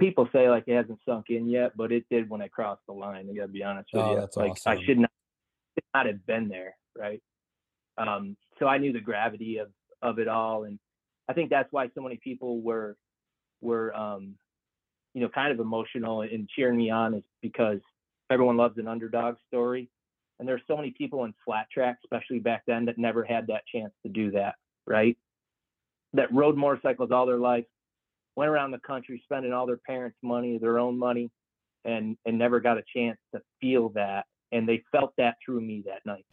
people say like it hasn't sunk in yet, but it did when I crossed the line. I gotta be honest with Oh, you. like I should not, should not have been there, right? Um, so I knew the gravity of of it all, and I think that's why so many people were were um, you know kind of emotional and cheering me on is because everyone loves an underdog story, and there's so many people in flat track, especially back then, that never had that chance to do that, right? That rode motorcycles all their life, went around the country spending all their parents' money, their own money, and and never got a chance to feel that. And they felt that through me that night.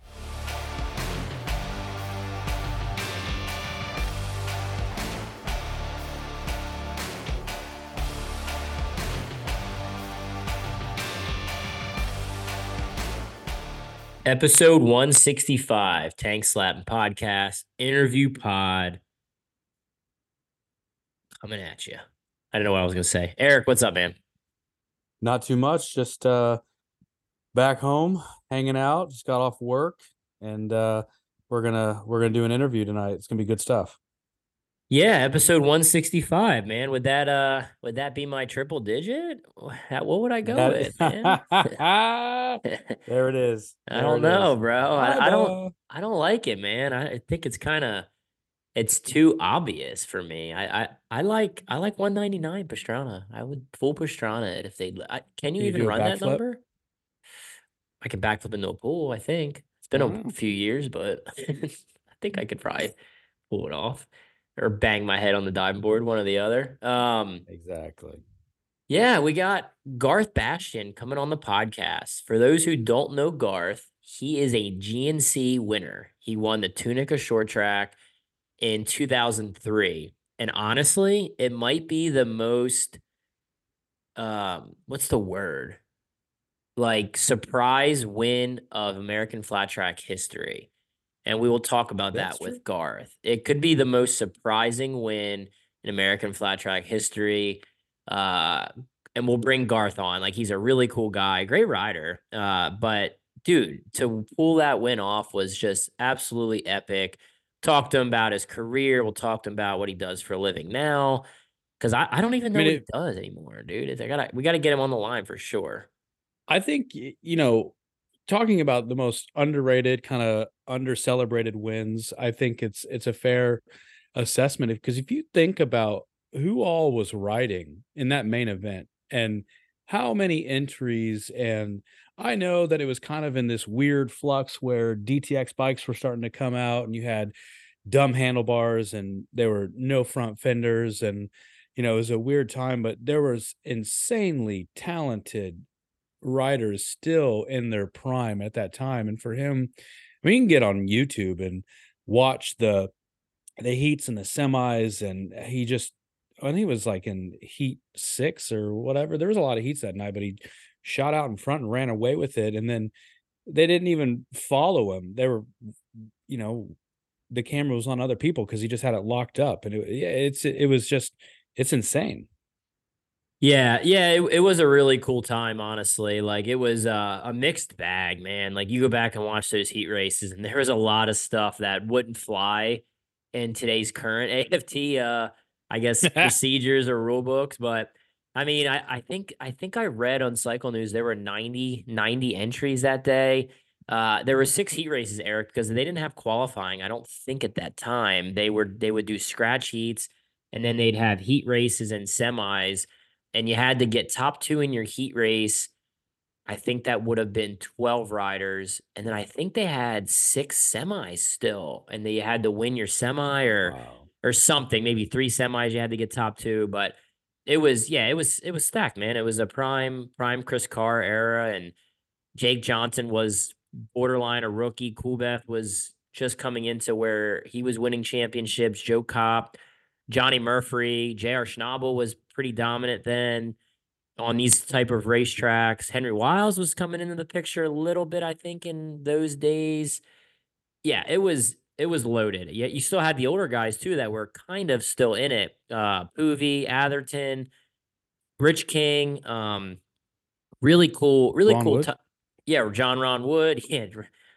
Episode 165, Tank Slapping Podcast, interview pod. Coming at you. I don't know what I was going to say. Erik, what's up, man? Not too much. Just uh, back home, hanging out. Just got off work, and uh, we're gonna we're gonna do an interview tonight. It's gonna be good stuff. Yeah, episode 165, man. Would that uh would that be my triple digit? What would I go That- with, man? there it is. I don't know, is. bro. I, I don't I don't like it, man. I think it's kind of it's too obvious for me. I, I I like I like 199 Pastrana. I would full Pastrana it if they. I, can you, You even run that backflip? number? I can backflip into a pool. I think it's been a few years, but I think I could probably pull it off or bang my head on the diving board, one or the other. Um, Exactly. yeah, we got Garth Bastian coming on the podcast. For those who don't know Garth, he is a GNC winner. He won the Tunica short track in 2003. And honestly, it might be the most um what's the word? Like surprise win of American flat track history. And we will talk about That's that with true. Garth. It could be the most surprising win in American flat track history. Uh, and we'll bring Garth on. Like he's a really cool guy, great rider. Uh, but dude, to pull that win off was just absolutely epic. Talk to him about his career. We'll talk to him about what he does for a living now. Cause I, I don't even know mean, what it- he does anymore, dude. I gotta we gotta get him on the line for sure. I think you know, talking about the most underrated, kind of under celebrated wins. I think it's it's a fair assessment because if you think about who all was riding in that main event and how many entries and I know that it was kind of in this weird flux where DTX bikes were starting to come out and you had dumb handlebars and there were no front fenders and you know it was a weird time but there was insanely talented riders still in their prime at that time. And for him I mean, you can get on youtube and watch the the heats and the semis and he just i think it was like in heat six or whatever. There was a lot of heats that night but he shot out in front and ran away with it and then they didn't even follow him they were you know the camera was on other people because he just had it locked up and it, yeah, it's it was just it's insane Yeah, yeah, it, it was a really cool time, honestly. Like it was uh, a mixed bag, man. Like you go back and watch those heat races, and there was a lot of stuff that wouldn't fly in today's current AFT, uh, I guess procedures or rule books. But I mean, I, I think I think I read on Cycle News there were 90, 90 entries that day. Uh, there were six heat races, Erik, because they didn't have qualifying. I don't think at that time they were they would do scratch heats, and then they'd have heat races and semis and you had to get top two in your heat race. I think that would have been 12 riders. And then I think they had six semis still. And they had to win your semi or wow. or something, maybe three semis you had to get top two. But it was, yeah, it was it was stacked, man. It was a prime, prime Chris Carr era. And Jake Johnson was borderline a rookie. Coolbeth was just coming into where he was winning championships. Joe Kopp, Johnny Murphy, J.R. Schnabel was pretty dominant then on these type of racetracks. Henry Wiles was coming into the picture a little bit, I think, in those days. Yeah, it was it was loaded. Yet you still had the older guys too that were kind of still in it. Uh Poovey, Atherton, Rich King, um, really cool, really Ron cool. Ti- yeah, John Ron Wood. Yeah,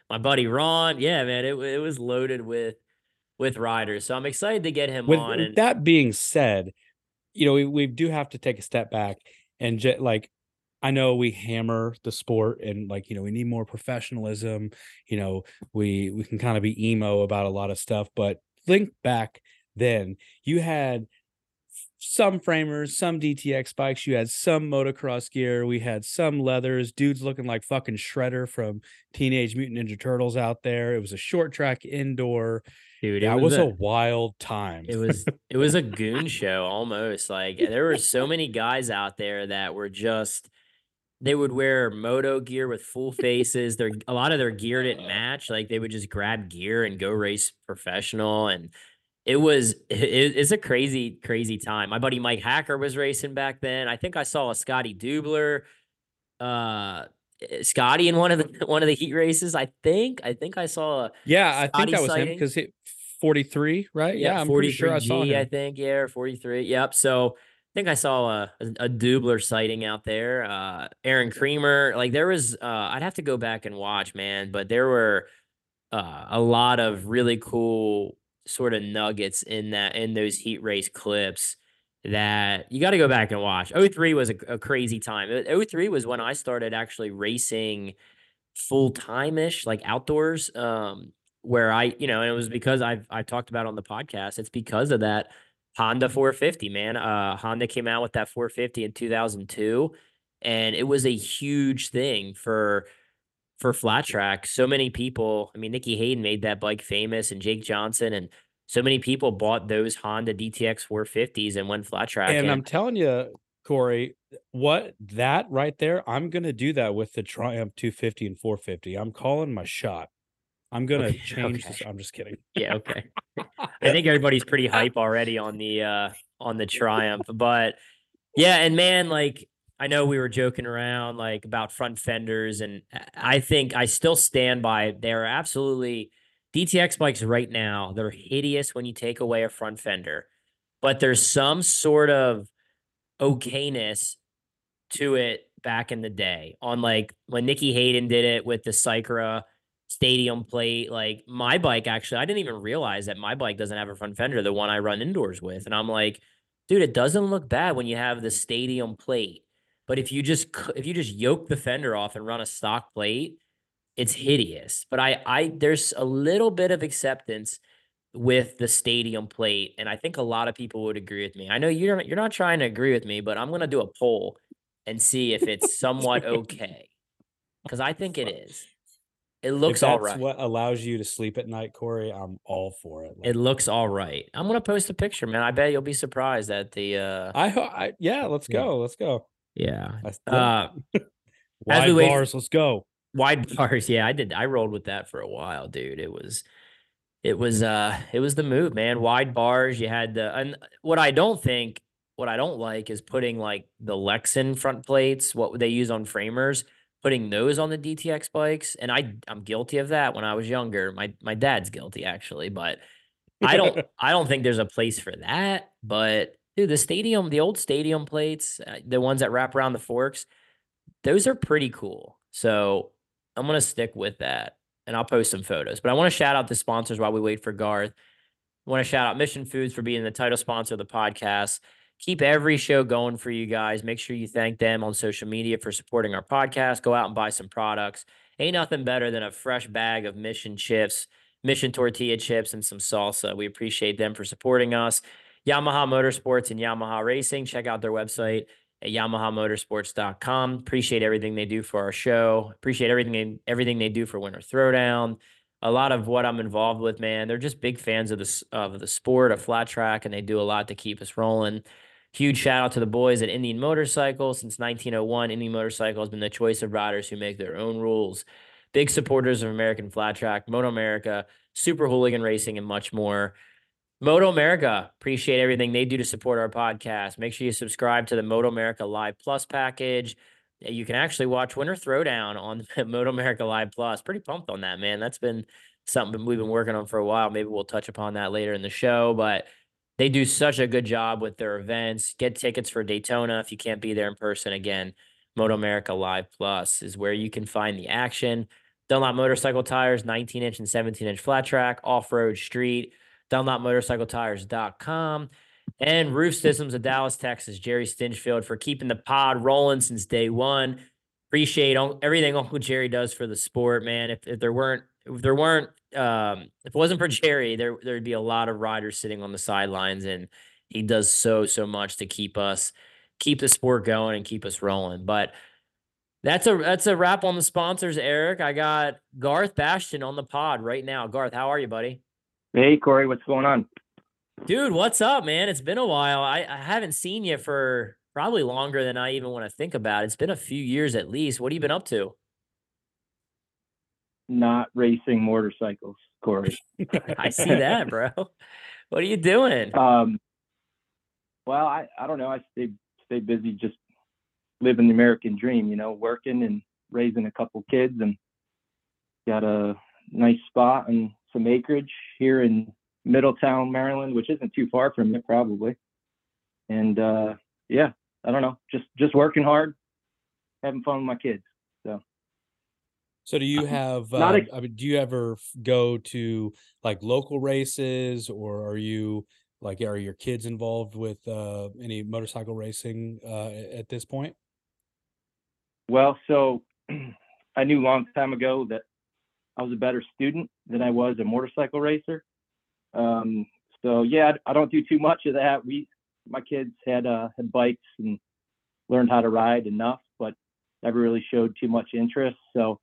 my buddy Ron. Yeah, man, it it was loaded with with riders. So I'm excited to get him with, on. with And that being said you know, we, we do have to take a step back and just like I know we hammer the sport and like, you know, we need more professionalism. You know, we we can kind of be emo about a lot of stuff, but think back then, you had some framers, some DTX bikes, you had some motocross gear, we had some leathers, dudes looking like fucking Shredder from Teenage Mutant Ninja Turtles out there. It was a short track indoor. Dude, that was, was a, a, wild time. It was it was a goon show almost. Like there were so many guys out there that were just they would wear moto gear with full faces. Their a lot of their gear didn't match. Like they would just grab gear and go race professional. And it was it, it's a crazy crazy time. My buddy Mike Hacker was racing back then. I think I saw a Scotty Dubler, uh, eh, Scotty in one of the one of the heat races. I think I think I saw. A yeah, I think that was sighting. him because he 43, right? Yeah, yeah I'm pretty sure I saw him. I think, yeah, 43. Yep. So I think I saw a, a, Dubler sighting out there. Uh, Aaron Creamer, like there was, uh, I'd have to go back and watch, man, but there were uh, a lot of really cool sort of nuggets in that in those heat race clips that you got to go back and watch. 03 was a, a crazy time. 03 was when I started actually racing full time ish, like outdoors. Um, where I, you know, and it was because I've I talked about on the podcast. It's because of that Honda 450, man. Uh, Honda came out with that 450 in 2002, and it was a huge thing for for flat track. So many people. I mean, Nicky Hayden made that bike famous, and Jake Johnson, and so many people bought those Honda DTX 450s and went flat track. And, and I'm telling you, Cory, what that right there, I'm gonna do that with the Triumph 250 and 450. I'm calling my shot. I'm gonna okay, change okay. this. I'm just kidding. Yeah, okay. I think everybody's pretty hype already on the uh on the Triumph, but yeah, and man, like I know we were joking around like about front fenders, and I think I still stand by they're absolutely DTX bikes right now. They're hideous when you take away a front fender, but there's some sort of okayness to it back in the day on like when Nicky Hayden did it with the Cycra stadium plate. Like my bike, actually, I didn't even realize that my bike doesn't have a front fender, the one I run indoors with. And I'm like, dude, it doesn't look bad when you have the stadium plate. But if you just if you just yoke the fender off and run a stock plate, it's hideous. But I I there's a little bit of acceptance with the stadium plate, and I think a lot of people would agree with me. I know you're not, you're not trying to agree with me, but I'm gonna do a poll and see if it's somewhat okay because I think it is. It looks all right. What allows you to sleep at night, Cory? I'm all for it. Like, it looks all right. I'm gonna post a picture, man. I bet you'll be surprised at the. uh I, I yeah. Let's go. Yeah. Let's go. Yeah. Uh, wide bars. let's go. Wide bars. Yeah, I did. I rolled with that for a while, dude. It was. It was uh it was the move, man. Wide bars. You had the and what I don't think, what I don't like is putting like the Lexan front plates, what they use on framers putting those on the DTX bikes, and I I'm guilty of that when I was younger. My my dad's guilty actually, but I don't I don't think there's a place for that. But dude, the stadium, the old stadium plates, uh, the ones that wrap around the forks, those are pretty cool. So I'm gonna stick with that, and I'll post some photos. But I want to shout out the sponsors while we wait for Garth. I want to shout out Mission Foods for being the title sponsor of the podcast keep every show going for you guys. Make sure you thank them on social media for supporting our podcast. Go out and buy some products. Ain't nothing better than a fresh bag of Mission chips, Mission tortilla chips, and some salsa. We appreciate them for supporting us. Yamaha Motorsports and Yamaha Racing. Check out their website at yamahamotorsports.com. Appreciate everything they do for our show. Appreciate everything they, everything they do for Winter Throwdown. A lot of what I'm involved with, man, they're just big fans of the of the sport of flat track, and they do a lot to keep us rolling. Huge shout out to the boys at Indian Motorcycle. Since 1901, Indian Motorcycle has been the choice of riders who make their own rules. Big supporters of American Flat Track, Moto America, Super Hooligan Racing, and much more. Moto America, appreciate everything they do to support our podcast. Make sure you subscribe to the Moto America Live Plus package. You can actually watch Winter Throwdown on Moto America Live Plus. Pretty pumped on that, man. That's been something we've been working on for a while. Maybe we'll touch upon that later in the show, but they do such a good job with their events. Get tickets for Daytona if you can't be there in person. Again, Moto America Live Plus is where you can find the action. Dunlop motorcycle tires, 19 inch and 17 inch flat track, off road street, DunlopMotorcycleTires.com. And Roof Systems of Dallas, Texas, Jerry Stinchfield for keeping the pod rolling since day one. Appreciate everything Uncle Jerry does for the sport, man. If, if there weren't if there weren't um, if it wasn't for Jerry, there there'd be a lot of riders sitting on the sidelines, and he does so so much to keep us keep the sport going and keep us rolling. But that's a that's a wrap on the sponsors, Erik. I got Garth Bastian on the pod right now. Garth, how are you, buddy? Hey, Cory, what's going on? Dude, what's up, man? It's been a while. I, I haven't seen you for probably longer than I even want to think about. It's been a few years at least. What have you been up to? Not racing motorcycles, Cory. I see that, bro. What are you doing? Um, well, I, I don't know. I stay stay busy just living the American dream, you know, working and raising a couple kids and got a nice spot and some acreage here in Middletown, Maryland, which isn't too far from it probably. And uh yeah, I don't know, just just working hard, having fun with my kids. So do you have uh, ex- I mean do you ever go to like local races or are you like are your kids involved with uh any motorcycle racing uh at this point? Well, so I knew a long time ago that I was a better student than I was a motorcycle racer. Um, so yeah, I don't do too much of that. We, my kids had uh, had bikes and learned how to ride enough, but never really showed too much interest. So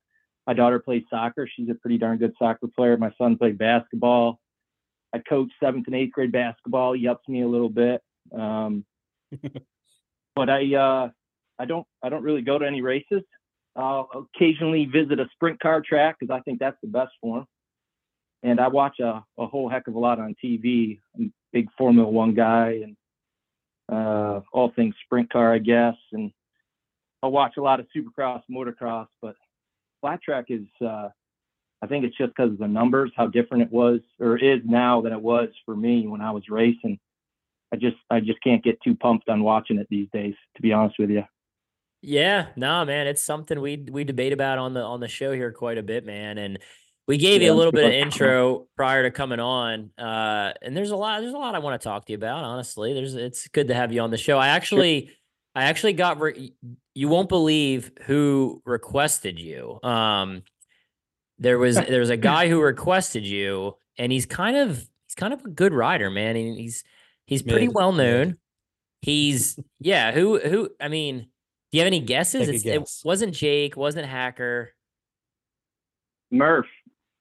my daughter plays soccer. She's a pretty darn good soccer player. My son played basketball. I coach seventh and eighth grade basketball. He ups me a little bit. Um, but I, uh, I don't I don't really go to any races. I'll occasionally visit a sprint car track because I think that's the best form. And I watch a, a whole heck of a lot on TV. I'm a big Formula One guy and uh, all things sprint car, I guess. And I'll watch a lot of supercross, motocross, but flat track is, uh, I think it's just because of the numbers, how different it was or is now than it was for me when I was racing. I just, I just can't get too pumped on watching it these days, to be honest with you. Yeah, no, man, it's something we we debate about on the on the show here quite a bit, man. And we gave yeah, you a little bit of intro prior to coming on. Uh, and there's a lot there's a lot I want to talk to you about, honestly. There's it's good to have you on the show. I actually sure. I actually got re- you won't believe who requested you. Um there was there was a guy who requested you and he's kind of he's kind of a good rider, man. he's he's pretty Mid. well known. He's yeah, who who I mean do you have any guesses? Guess. It wasn't Jake, wasn't Hacker. Murph.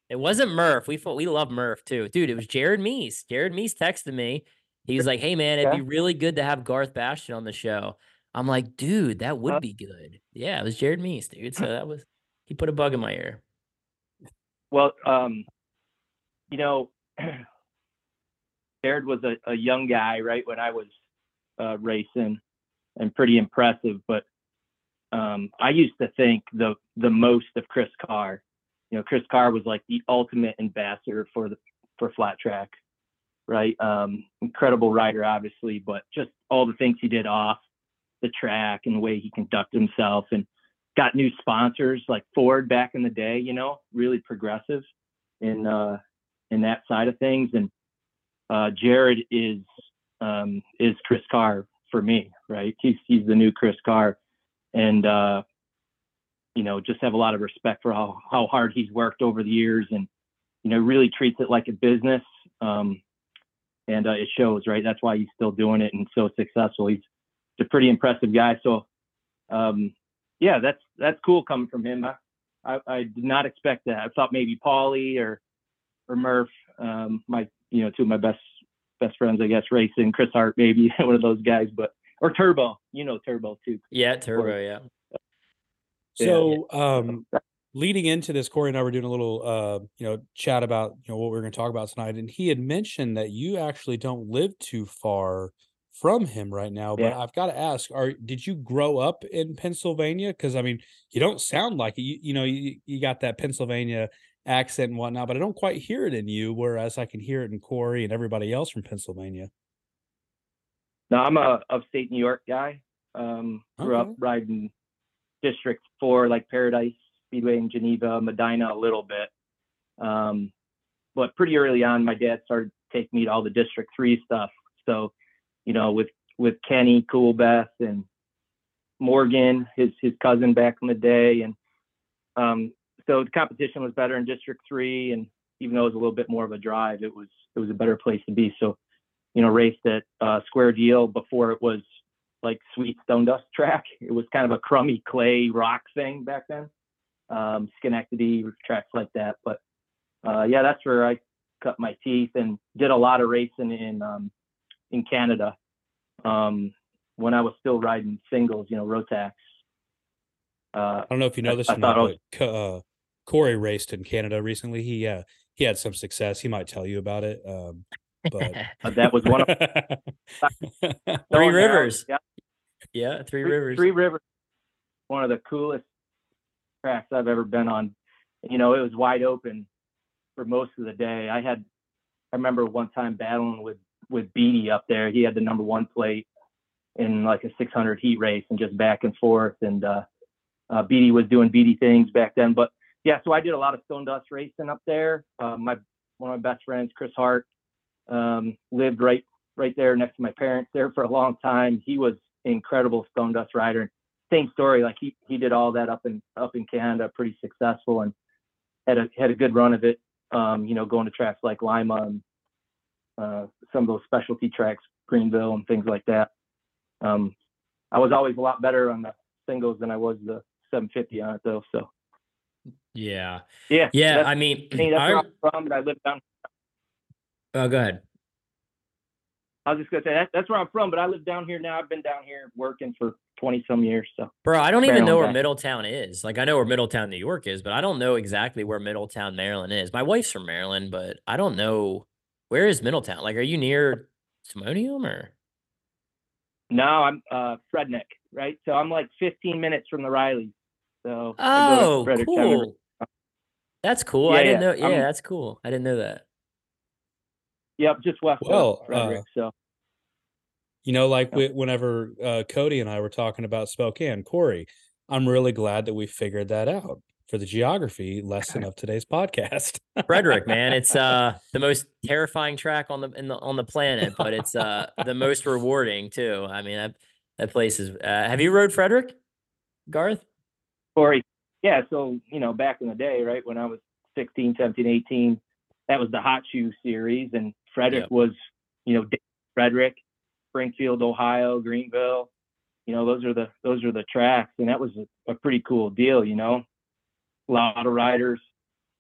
It wasn't Murph. We we love Murph too, dude. It was Jared Mees. Jared Mees texted me. He was like, "Hey man, it'd be really good to have Garth Bastian on the show." I'm like, dude, that would be good. Yeah, it was Jared Mees, dude. So that was he put a bug in my ear. Well, um, you know, Jared was a, a young guy, right, when I was uh, racing, and pretty impressive. But um, I used to think the the most of Chris Carr. You know, Chris Carr was like the ultimate ambassador for the for flat track, right? Um, incredible rider, obviously, but just all the things he did off the track and the way he conducted himself and got new sponsors like Ford back in the day. You know, really progressive in uh, in that side of things. And uh, Jared is um, is Chris Carr for me, right? He's he's the new Chris Carr and uh, you know just have a lot of respect for how how hard he's worked over the years, and you know really treats it like a business. Um, and uh, it shows, right? That's why he's still doing it and so successful. He's a pretty impressive guy. So, um, yeah, that's that's cool coming from him. I, I, I did not expect that. I thought maybe Paulie or or Murph, um, my you know two of my best best friends, I guess, racing Chris Hart, maybe one of those guys, but or Turbo. You know Turbo too. Yeah, Turbo. Yeah. So, um, leading into this, Cory and I were doing a little, uh, you know, chat about you know what we are going to talk about tonight, and he had mentioned that you actually don't live too far from him right now. But yeah. I've got to ask: Are did you grow up in Pennsylvania? Because I mean, you don't sound like it. You, you know, you, you got that Pennsylvania accent and whatnot, but I don't quite hear it in you. Whereas I can hear it in Cory and everybody else from Pennsylvania. No, I'm a upstate New York guy. Um, grew okay. up riding District Four, like Paradise Speedway in Geneva, Medina, a little bit. Um, but pretty early on, my dad started taking me to all the District Three stuff. So, you know, with with Kenny Coolbeth and Morgan, his his cousin back in the day, and um, so the competition was better in District Three, and even though it was a little bit more of a drive, it was it was a better place to be. So, you know, raced at uh, Square Deal before it was like sweet stone dust track. It was kind of a crummy clay rock thing back then. Um, Schenectady tracks like that, but uh, yeah, that's where I cut my teeth and did a lot of racing in um, in Canada um, when I was still riding singles, you know, Rotax. Uh, I don't know if you know this I or not, thought I was- but Co- uh, Cory raced in Canada recently. He uh, he had some success. He might tell you about it. Um, but uh, that was one of Three Rivers. Yeah, yeah, Three, Three, Rivers. Three Rivers, one of the coolest tracks I've ever been on. You know, it was wide open for most of the day. I had, I remember one time battling with with Beatty up there. He had the number one plate in like a 600 heat race and just back and forth. And uh, uh, Beatty was doing Beatty things back then. But yeah, so I did a lot of stone dust racing up there. Uh, my one of my best friends, Chris Hart, um, lived right right there next to my parents there for a long time. He was incredible stone dust rider. Same story, like he he did all that up in up in Canada, pretty successful, and had a had a good run of it. Um, you know, going to tracks like Lima and uh, some of those specialty tracks, Greenville and things like that. Um, I was always a lot better on the singles than I was the 750 on it though. So Yeah. yeah, Yeah. I mean, I mean, that's where I'm from, but I live down. oh, go ahead. I was just gonna say that, that's where I'm from, but I live down here now. I've been down here working for 20 some years. So Bro, I don't even know where guy. Middletown is. Like, I know where Middletown, New York is, but I don't know exactly where Middletown, Maryland is. My wife's from Maryland, but I don't know where is Middletown. Like, are you near Timonium or? No, I'm uh Frederick, right? So I'm like 15 minutes from the Riley. So I go to Oh, cool. That's cool. I didn't yeah. know. Yeah, I'm- that's cool. I didn't know that. Yep, just west Well, of Frederick. uh, so You know, like Yeah. whe- whenever uh, Cody and I were talking about Spokane, Cory, I'm really glad that we figured that out for the geography lesson of today's podcast. Frederick, man, it's uh the most terrifying track on the in the on the planet, but it's uh the most rewarding too. I mean, that that place is. Uh, have you rode Frederick, Garth? Cory, yeah. So you know, back in the day, right when I was 16, 17, 18, that was the Hot Shoe series, and Frederick Yep. was, you know, Frederick, Springfield, Ohio, Greenville. You know, those are the those are the tracks, and that was a, a pretty cool deal. You know, a lot of riders.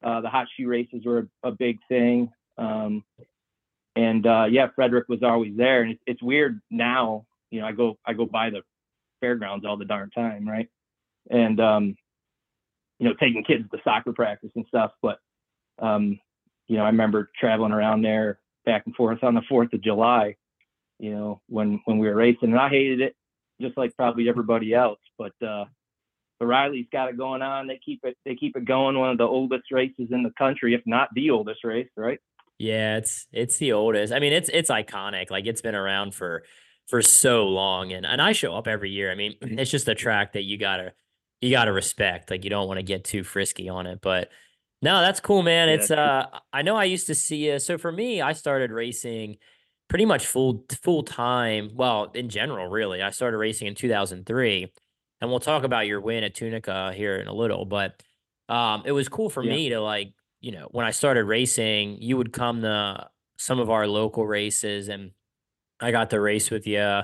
Uh, the hot shoe races were a, a big thing. Um, and uh, yeah, Frederick was always there. And it's, it's weird now. You know, I go I go by the fairgrounds all the darn time, right? And um, you know, taking kids to soccer practice and stuff. But um, you know, I remember traveling around there back and forth on the Fourth of July. You know, when when we were racing, and I hated it, just like probably everybody else. But uh, the Riley's got it going on. They keep it they keep it going. One of the oldest races in the country, if not the oldest race, right? Yeah, it's it's the oldest. I mean, it's it's iconic. Like it's been around for for so long, and and I show up every year. I mean, it's just a track that you gotta you gotta respect. Like you don't want to get too frisky on it, but no, that's cool, man. Yeah, It's uh, I know I used to see you. So for me, I started racing pretty much full full time. Well, in general, really, I started racing in 2003, and we'll talk about your win at Tunica here in a little. But um, it was cool for Yeah. me to like, you know, when I started racing, you would come to some of our local races, and I got to race with you.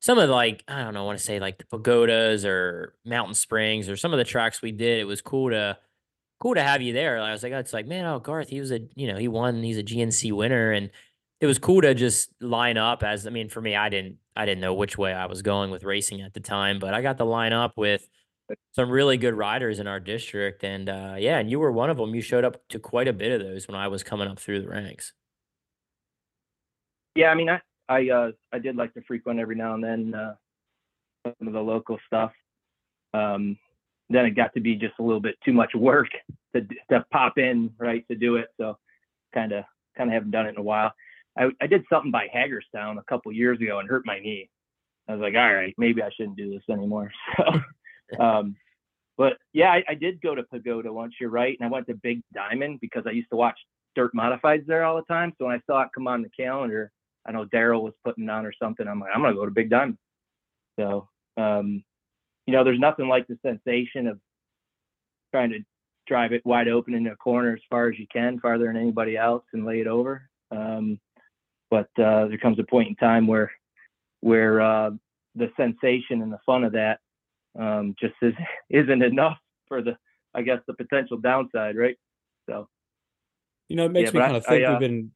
Some of like I don't know, I want to say like the pagodas or Mountain Springs or some of the tracks we did. It was cool to cool to have you there. I was like, it's like, man, oh Garth, he was a you know he won, he's a GNC winner, and it was cool to just line up as I mean for me, I didn't I didn't know which way I was going with racing at the time, but I got to line up with some really good riders in our district, and uh, yeah, and you were one of them. You showed up to quite a bit of those when I was coming up through the ranks. Yeah, I mean, I I uh I did like to frequent every now and then uh, some of the local stuff. Um, then it got to be just a little bit too much work to to pop in right to do it. So kind of kind of haven't done it in a while. I I did something by Hagerstown a couple years ago and hurt my knee. I was like, all right, maybe I shouldn't do this anymore. So, um, but yeah, I, I did go to Pagoda once. You're right, and I went to Big Diamond because I used to watch dirt modifieds there all the time. So when I saw it come on the calendar, I know Daryl was putting on or something. I'm like, I'm gonna go to Big Diamond. So, um, you know, there's nothing like the sensation of trying to drive it wide open in a corner as far as you can, farther than anybody else, and lay it over. Um, but uh, there comes a point in time where where uh, the sensation and the fun of that um, just is, isn't enough for the, I guess, the potential downside, right? So, You know, it makes Yeah, me I- kind of I, think uh, we've been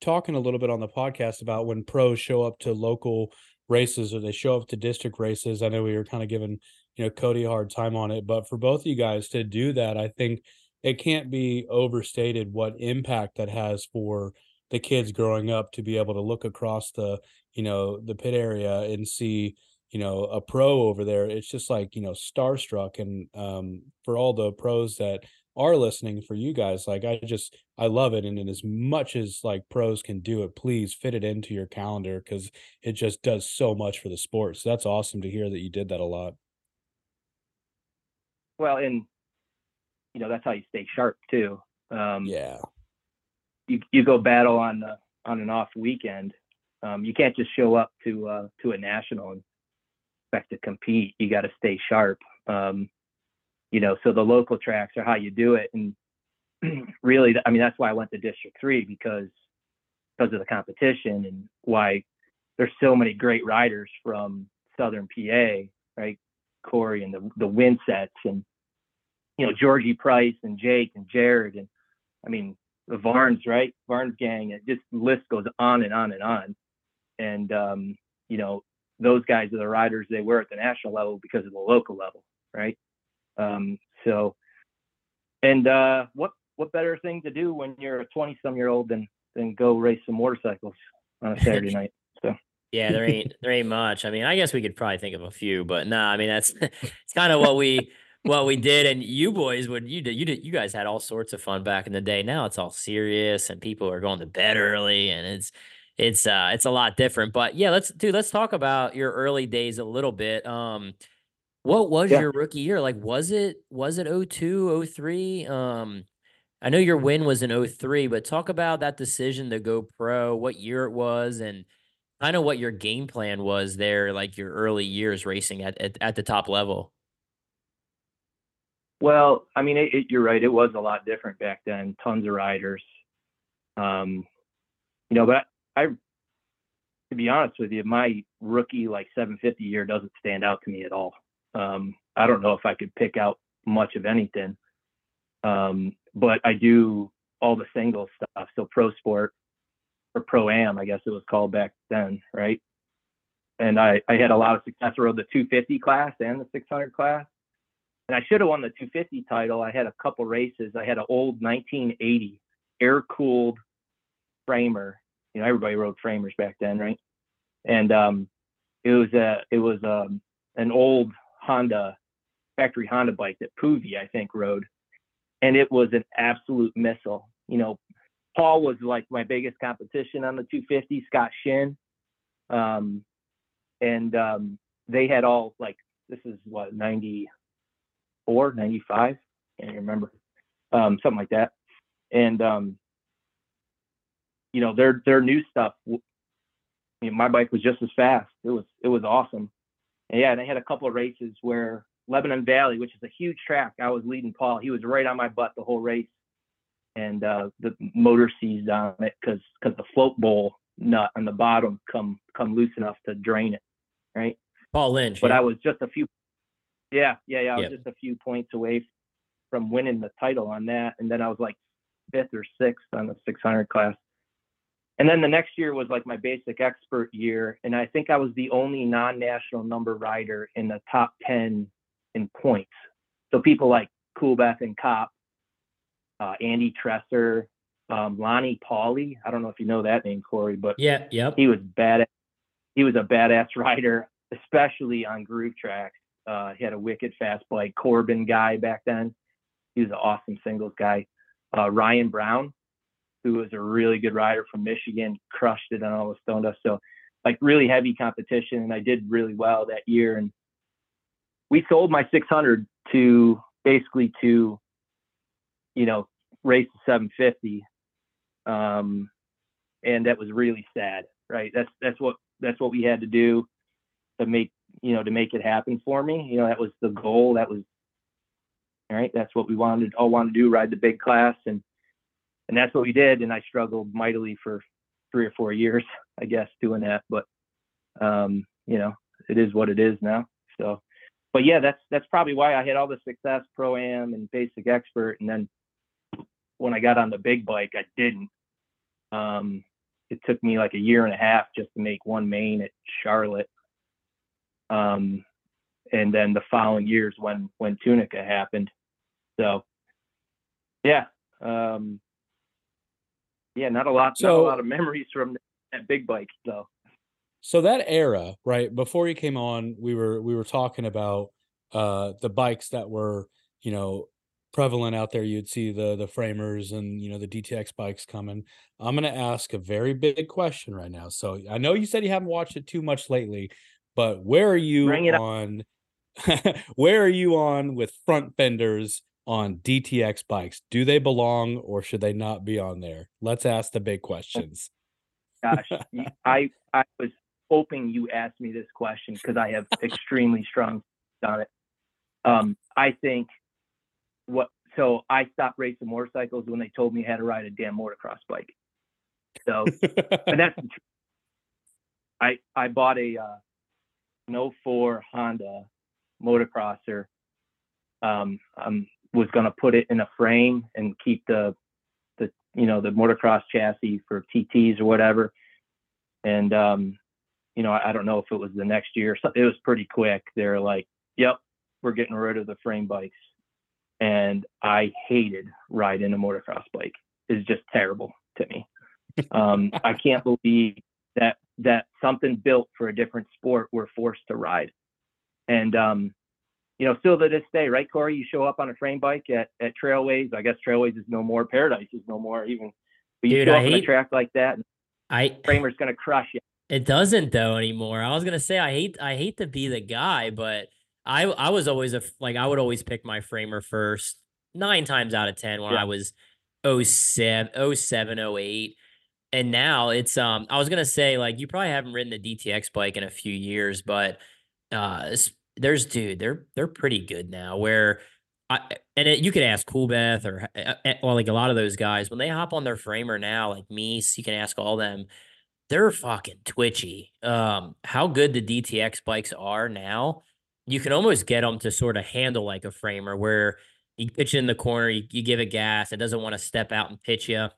talking a little bit on the podcast about when pros show up to local races or they show up to district races. I know we were kind of giving, you know, Cody a hard time on it, but for both of you guys to do that, I think it can't be overstated what impact that has for the kids growing up to be able to look across the, you know, the pit area and see, you know, a pro over there. It's just like, you know, starstruck. And um, for all the pros that are listening for you guys like i just i love it and in as much as like pros can do it please fit it into your calendar because it just does so much for the sport so that's awesome to hear that you did that a lot well, and you know that's how you stay sharp too. Um, yeah you you go battle on the, on an off weekend. Um, you can't just show up to uh, to a national and expect to compete. You got to stay sharp. Um, you know, so the local tracks are how you do it. And really, I mean, that's why I went to District Three because because of the competition and why there's so many great riders from Southern PA, right? Cory and the the Winsets and you know Georgie Price and Jake and Jared and I mean the Varns, right? Varns gang. It just list goes on and on and on. And um, you know, those guys are the riders they were at the national level because of the local level, right? Um, so, and uh, what what better thing to do when you're a 20 some year old than than go race some motorcycles on a Saturday night? So Yeah, there ain't there ain't much. I mean, I guess we could probably think of a few, but nah, I mean that's it's kind of what we what we did. And you boys would you did you did you guys had all sorts of fun back in the day. Now it's all serious and people are going to bed early and it's it's uh it's a lot different. But yeah, let's dude, let's talk about your early days a little bit. Um what was Yeah. your rookie year? Like was it was it 02, 03? Um I know your win was in 03, but talk about that decision to go pro, what year it was and kind of what your game plan was there, like your early years racing at at, at the top level. Well, I mean, it, it, you're right. It was a lot different back then. Tons of riders. Um, you know, but I, to be honest with you, my rookie like 750 year doesn't stand out to me at all. Um, I don't know if I could pick out much of anything. Um, but I do all the single stuff. So pro sport or pro am, I guess it was called back then, right? And I, I had a lot of success. I rode the 250 class and the 600 class and I should have won the 250 title. I had a couple races. I had an old 1980 air cooled framer. You know, everybody rode framers back then, right? And um, it was a it was um, an old Honda factory Honda bike that Poovey I think rode, and it was an absolute missile. You know, Paul was like my biggest competition on the 250. Scott Shin, um, and um, they had all like this is what 90 94, 95, can't remember, um, something like that. And um, you know, their their new stuff. I mean, my bike was just as fast. It was it was awesome. And yeah, they had a couple of races where Lebanon Valley, which is a huge track, I was leading Paul. He was right on my butt the whole race, and uh, the motor seized on it because because the float bowl nut on the bottom come come loose enough to drain it, right? Paul Lynch. But yeah. I was just a few. Yeah, yeah, yeah. I was Yep. just a few points away from winning the title on that, and then I was like fifth or sixth on the 600 class. And then the next year was like my basic expert year, and I think I was the only non-national number rider in the top 10 in points. So people like Coolbeth and Kopp, uh, Andy Tresser, um, Lonnie Pauly. I don't know if you know that name, Cory, but yeah, yep. he was bad. He was a badass rider, especially on groove tracks. Uh, he had a wicked fast bike. Corbin guy back then. He was an awesome singles guy. Uh, Ryan Brown, who was a really good rider from Michigan, crushed it on all the stone dust. So, like really heavy competition, and I did really well that year. And we sold my 600 to basically to, you know, race the 750. Um, and that was really sad, right? That's that's what that's what we had to do to make you know to make it happen for me. You know, that was the goal. That was all right. That's what we wanted all wanted to do, ride the big class, and and that's what we did. And I struggled mightily for three or four years, I guess, doing that. But um, you know, it is what it is now. So, but yeah, that's that's probably why I had all the success pro am and basic expert, and then when I got on the big bike, I didn't. Um, it took me like a year and a half just to make one main at Charlotte. Um, and then the following years when when Tunica happened. So, yeah, um, yeah, not a lot, not a lot of memories from that big bike. So, So that era, right before you came on, we were we were talking about uh the bikes that were, you know, prevalent out there. You'd see the the framers and you know the DTX bikes coming. I'm gonna ask a very big question right now. So I know you said you haven't watched it too much lately, but where are you Bring it up. on where are you on with front fenders on DTX bikes? Do they belong or should they not be on there? Let's ask the big questions. gosh, I I was hoping you asked me this question because I have extremely strong on it. Um, I think what so I stopped racing motorcycles when they told me how to ride a damn motocross bike. So and that's the truth. I I bought a uh, an 04 Honda motocrosser. Um, um, was gonna put it in a frame and keep the the you know the motocross chassis for TTs or whatever. And um, you know I, I don't know if it was the next year. So it was pretty quick. They're like, "Yep, we're getting rid of the frame bikes." And I hated riding a motocross bike. It's just terrible to me. Um, I can't believe that that something built for a different sport we're forced to ride. And um, you know, still to this day, right, Cory? You show up on a frame bike at at Trailways. I guess Trailways is no more. Paradise is no more. Even, but you Dude, show I up on a hate- track like that, and I framer's gonna crush you. It doesn't though anymore. I was gonna say I hate I hate to be the guy, but I I was always a like I would always pick my framer first nine times out of ten when Yeah. I was 07, 07, 08. And now it's um I was gonna say like you probably haven't ridden the DTX bike in a few years, but uh there's dude they're they're pretty good now where I and it, you could ask Coolbeth or uh, uh, well like a lot of those guys when they hop on their framer now like me you can ask all them they're fucking twitchy. Um, how good the DTX bikes are now, you can almost get them to sort of handle like a framer where you pitch it in the corner, you, you give it gas, it doesn't want to step out and pitch you.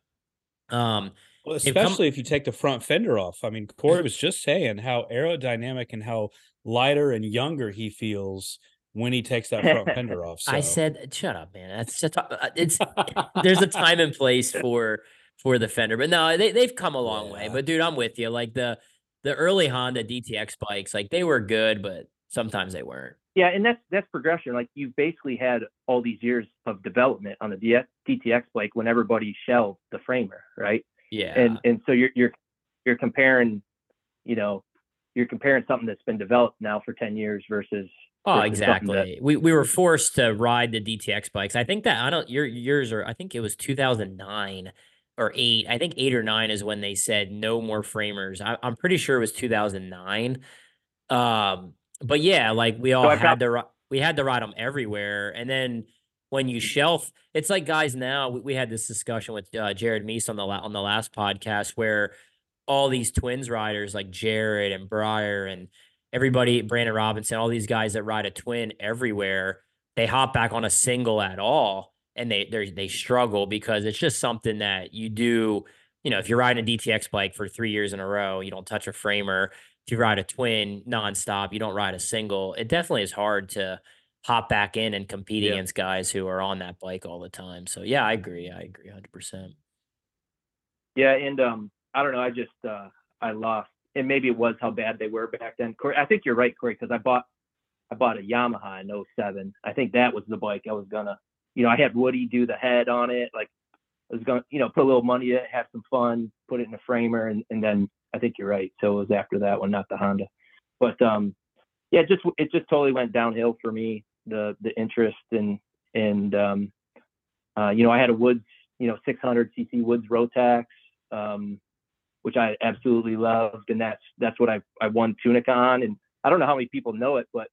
Um, Well, They've come- especially if you take the front fender off. I mean, Cory was just saying how aerodynamic and how lighter and younger he feels when he takes that front fender off. So. I said, shut up, man. That's just, uh, it's there's a time and place for for the fender, but no, they they've come a long way. But dude, I'm with you. Like the the early Honda DTX bikes, like they were good, but sometimes they weren't. Yeah, and that's that's progression. Like you basically had all these years of development on the DS, DTX bike when everybody shelved the framer, right? Yeah. And and so you're you're you're comparing, you know, you're comparing something that's been developed now for ten years versus Oh, versus something that- exactly. We we were forced to ride the DTX bikes. I think that I don't your yours are I think it was 2009 or 8. I think 8 or 9 is when they said no more framers. I, I'm pretty sure it was 2009. Um but yeah, like we all I had prob- to ri- we had to ride them everywhere and then when you shelf it's like guys now we, we had this discussion with uh, Jared Mees on the la- on the last podcast where all these twins riders like Jared and Briar and everybody, Brandon Robinson, all these guys that ride a twin everywhere, they hop back on a single at all and they they they struggle because it's just something that you do. You know, if you're riding a DTX bike for three years in a row, you don't touch a framer. If you ride a twin nonstop, you don't ride a single. It definitely is hard to hop back in and compete Yeah. against guys who are on that bike all the time. So yeah, I agree. I agree, hundred percent. Yeah, and um, I don't know. I just uh, I lost, and maybe it was how bad they were back then. Cory, I think you're right, Cory, because I bought I bought a Yamaha in 07. I think that was the bike I was gonna, you know, I had Woody do the head on it. Like I was gonna, you know, put a little money in it, have some fun, put it in a framer, and and then I think you're right. So it was after that one, not the Honda. But um, yeah, it just it just totally went downhill for me. The the interest and and um, uh, you know, I had a Woods, you know, 600 cc Woods Rotax. Um, which I absolutely loved, and that's that's what I I won Tunica on. And I don't know how many people know it, but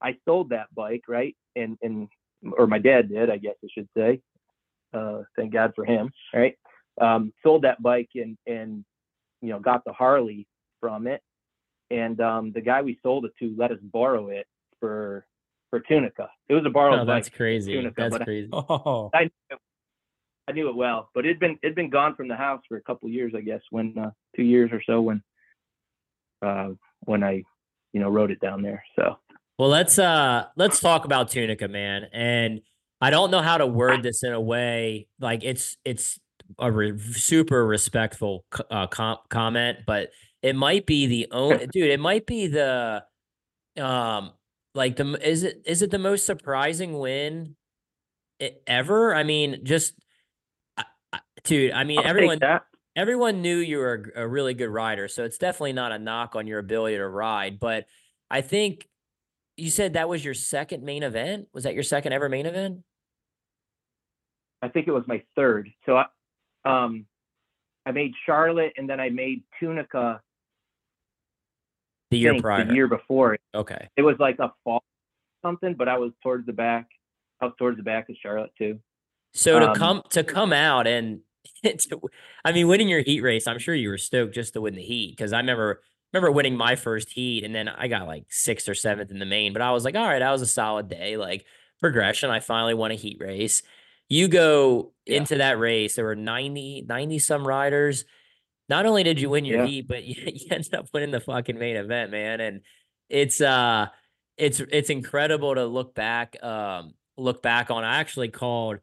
I sold that bike, right? And and or my dad did, I guess I should say. Uh, thank God for him, right? Um, sold that bike and and you know got the Harley from it, and um, the guy we sold it to let us borrow it for for Tunica. It was a borrowed Oh, bike. that's crazy. Tunica, That's but I- crazy. Oh, I knew it, I knew it well, but it'd been it'd been gone from the house for a couple years, I guess, when uh, two years or so when uh, when I you know wrote it down there. So Well, let's uh let's talk about Tunica, man. And I don't know how to word this in a way like it's it's a re- super respectful uh, com- comment, but it might be the only dude. It might be the um like the is it is it the most surprising win ever? I mean, just dude. I mean, I'll everyone everyone knew you were a really good rider, so it's definitely not a knock on your ability to ride. But I think you said that was your second main event. Was that your second ever main event? I think it was my third. So I um I made Charlotte and then I made Tunica The year prior. the year before. Okay. It was like a fall something, but I was towards the back. I was towards the back of Charlotte too. So to Um, come to come out and to, I mean winning your heat race, I'm sure you were stoked just to win the heat because I remember remember winning my first heat and then I got like sixth or seventh in the main, but I was like, all right, that was a solid day. Like progression, I finally won a heat race. You go Yeah. into that race, there were 90, 90 some riders. Not only did you win your Yeah. heat, but you, you ended up winning the fucking main event, man. And it's uh it's it's incredible to look back um look back on. I actually called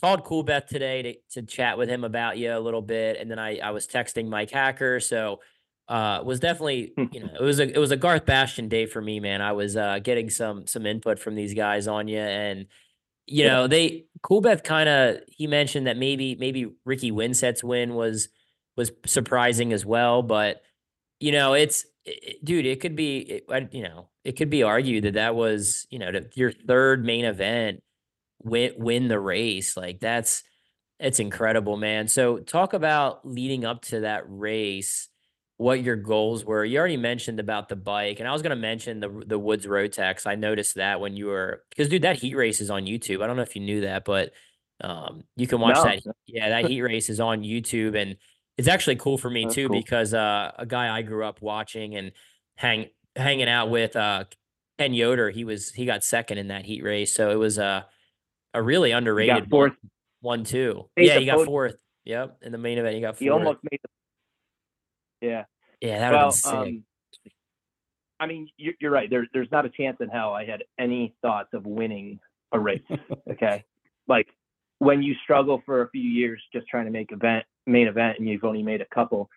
called Coolbeth today to, to chat with him about you a little bit, and then I I was texting Mike Hacker, so uh was definitely you know it was a it was a Garth Bastian day for me, man. I was uh getting some some input from these guys on you, and you know they Coolbeth kind of he mentioned that maybe maybe Ricky Winsett's win was was surprising as well, but you know it's it- dude it could be it, you know it could be argued that that was you know the, your third main event win win the race like that's it's incredible man. So talk about leading up to that race what your goals were. You already mentioned about the bike and i was going to mention the the woods Rotax i noticed that when you were because dude that heat race is on youtube. I don't know if you knew that but um you can watch No, that yeah that heat race is on youtube and it's actually cool for me That's too cool. because uh a guy i grew up watching and hang hanging out with uh ken yoder he was he got second in that heat race so it was uh, a really underrated got fourth. one, one two Made yeah he got podium. fourth yep in the main event he got fourth He almost made the Yeah. yeah that would well, have sick um, I mean, you're, you're right. There, there's not a chance in hell I had any thoughts of winning a race. okay, like when you struggle for a few years just trying to make event main event and you've only made a couple,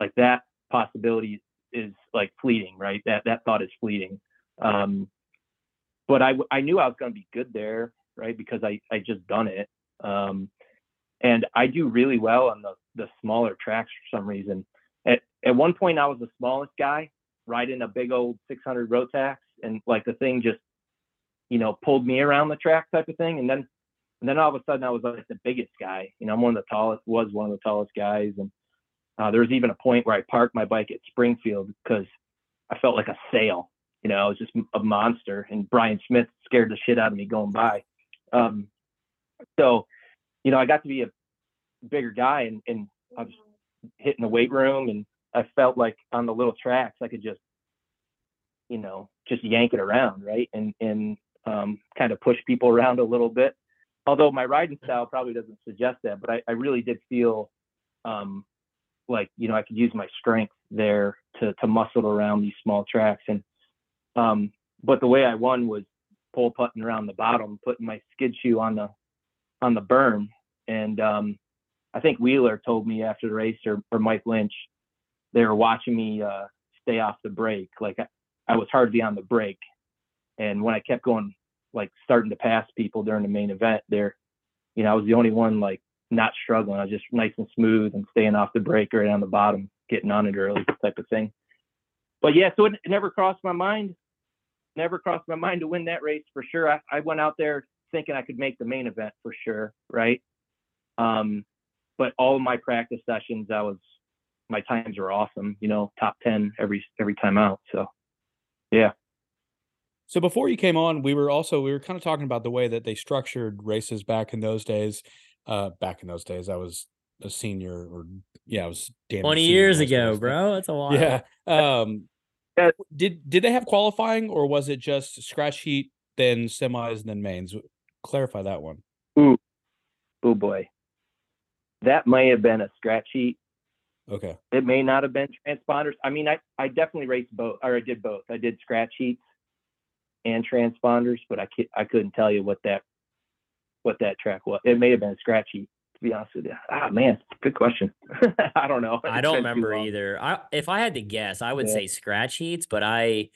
like that possibility is like fleeting, right? That that thought is fleeting. Um, but I I knew I was going to be good there, right? Because I I just done it. Um, and I do really well on the the smaller tracks for some reason. At at one point, I was the smallest guy riding a big old 600 Rotax, and like the thing just, you know, pulled me around the track type of thing. And then, and then all of a sudden, I was like the biggest guy. You know, I'm one of the tallest, was one of the tallest guys, and uh, there was even a point where I parked my bike at Springfield because I felt like a sail. You know, I was just a monster, and Brian Smith scared the shit out of me going by. Um, so, you know, I got to be a bigger guy, and, and I was hitting the weight room, and I felt like on the little tracks I could just, you know, just yank it around, right, and and um, kind of push people around a little bit. Although my riding style probably doesn't suggest that, but I, I really did feel um, like you know I could use my strength there to to muscle around these small tracks, and um, but the way I won was pole putting around the bottom, putting my skid shoe on the on the berm, and um, I think Wheeler told me after the race or, or Mike Lynch, they were watching me uh, stay off the brake. Like I, I was hardly on the brake, and when I kept going, like starting to pass people during the main event, there, you know, I was the only one like not struggling. I was just nice and smooth and staying off the brake right on the bottom, getting on it early, type of thing. But yeah, so it, it never crossed my mind. Never crossed my mind to win that race for sure. I, I went out there thinking I could make the main event for sure, right? Um, but all of my practice sessions, I was my times were awesome. You know, top ten every every time out. So, yeah. So before you came on, we were also we were kind of talking about the way that they structured races back in those days. Uh, back in those days, I was a senior, or yeah, I was damn 20 years high school, I ago, was thinking- bro. That's a lot. Yeah. Um, Yeah. did did they have qualifying, or was it just scratch heat, then semis, and then mains? Clarify that one. Ooh, Oh boy, that may have been a scratch heat. Okay. It may not have been transponders. I mean, I I definitely raced both, or I did both. I did scratch sheets and transponders, but I ki- I couldn't tell you what that what that track was. It may have been a scratch. To be honest with you, ah man, good question. I don't know. I don't remember either. I if I had to guess, I would Yeah. say scratch heats, but I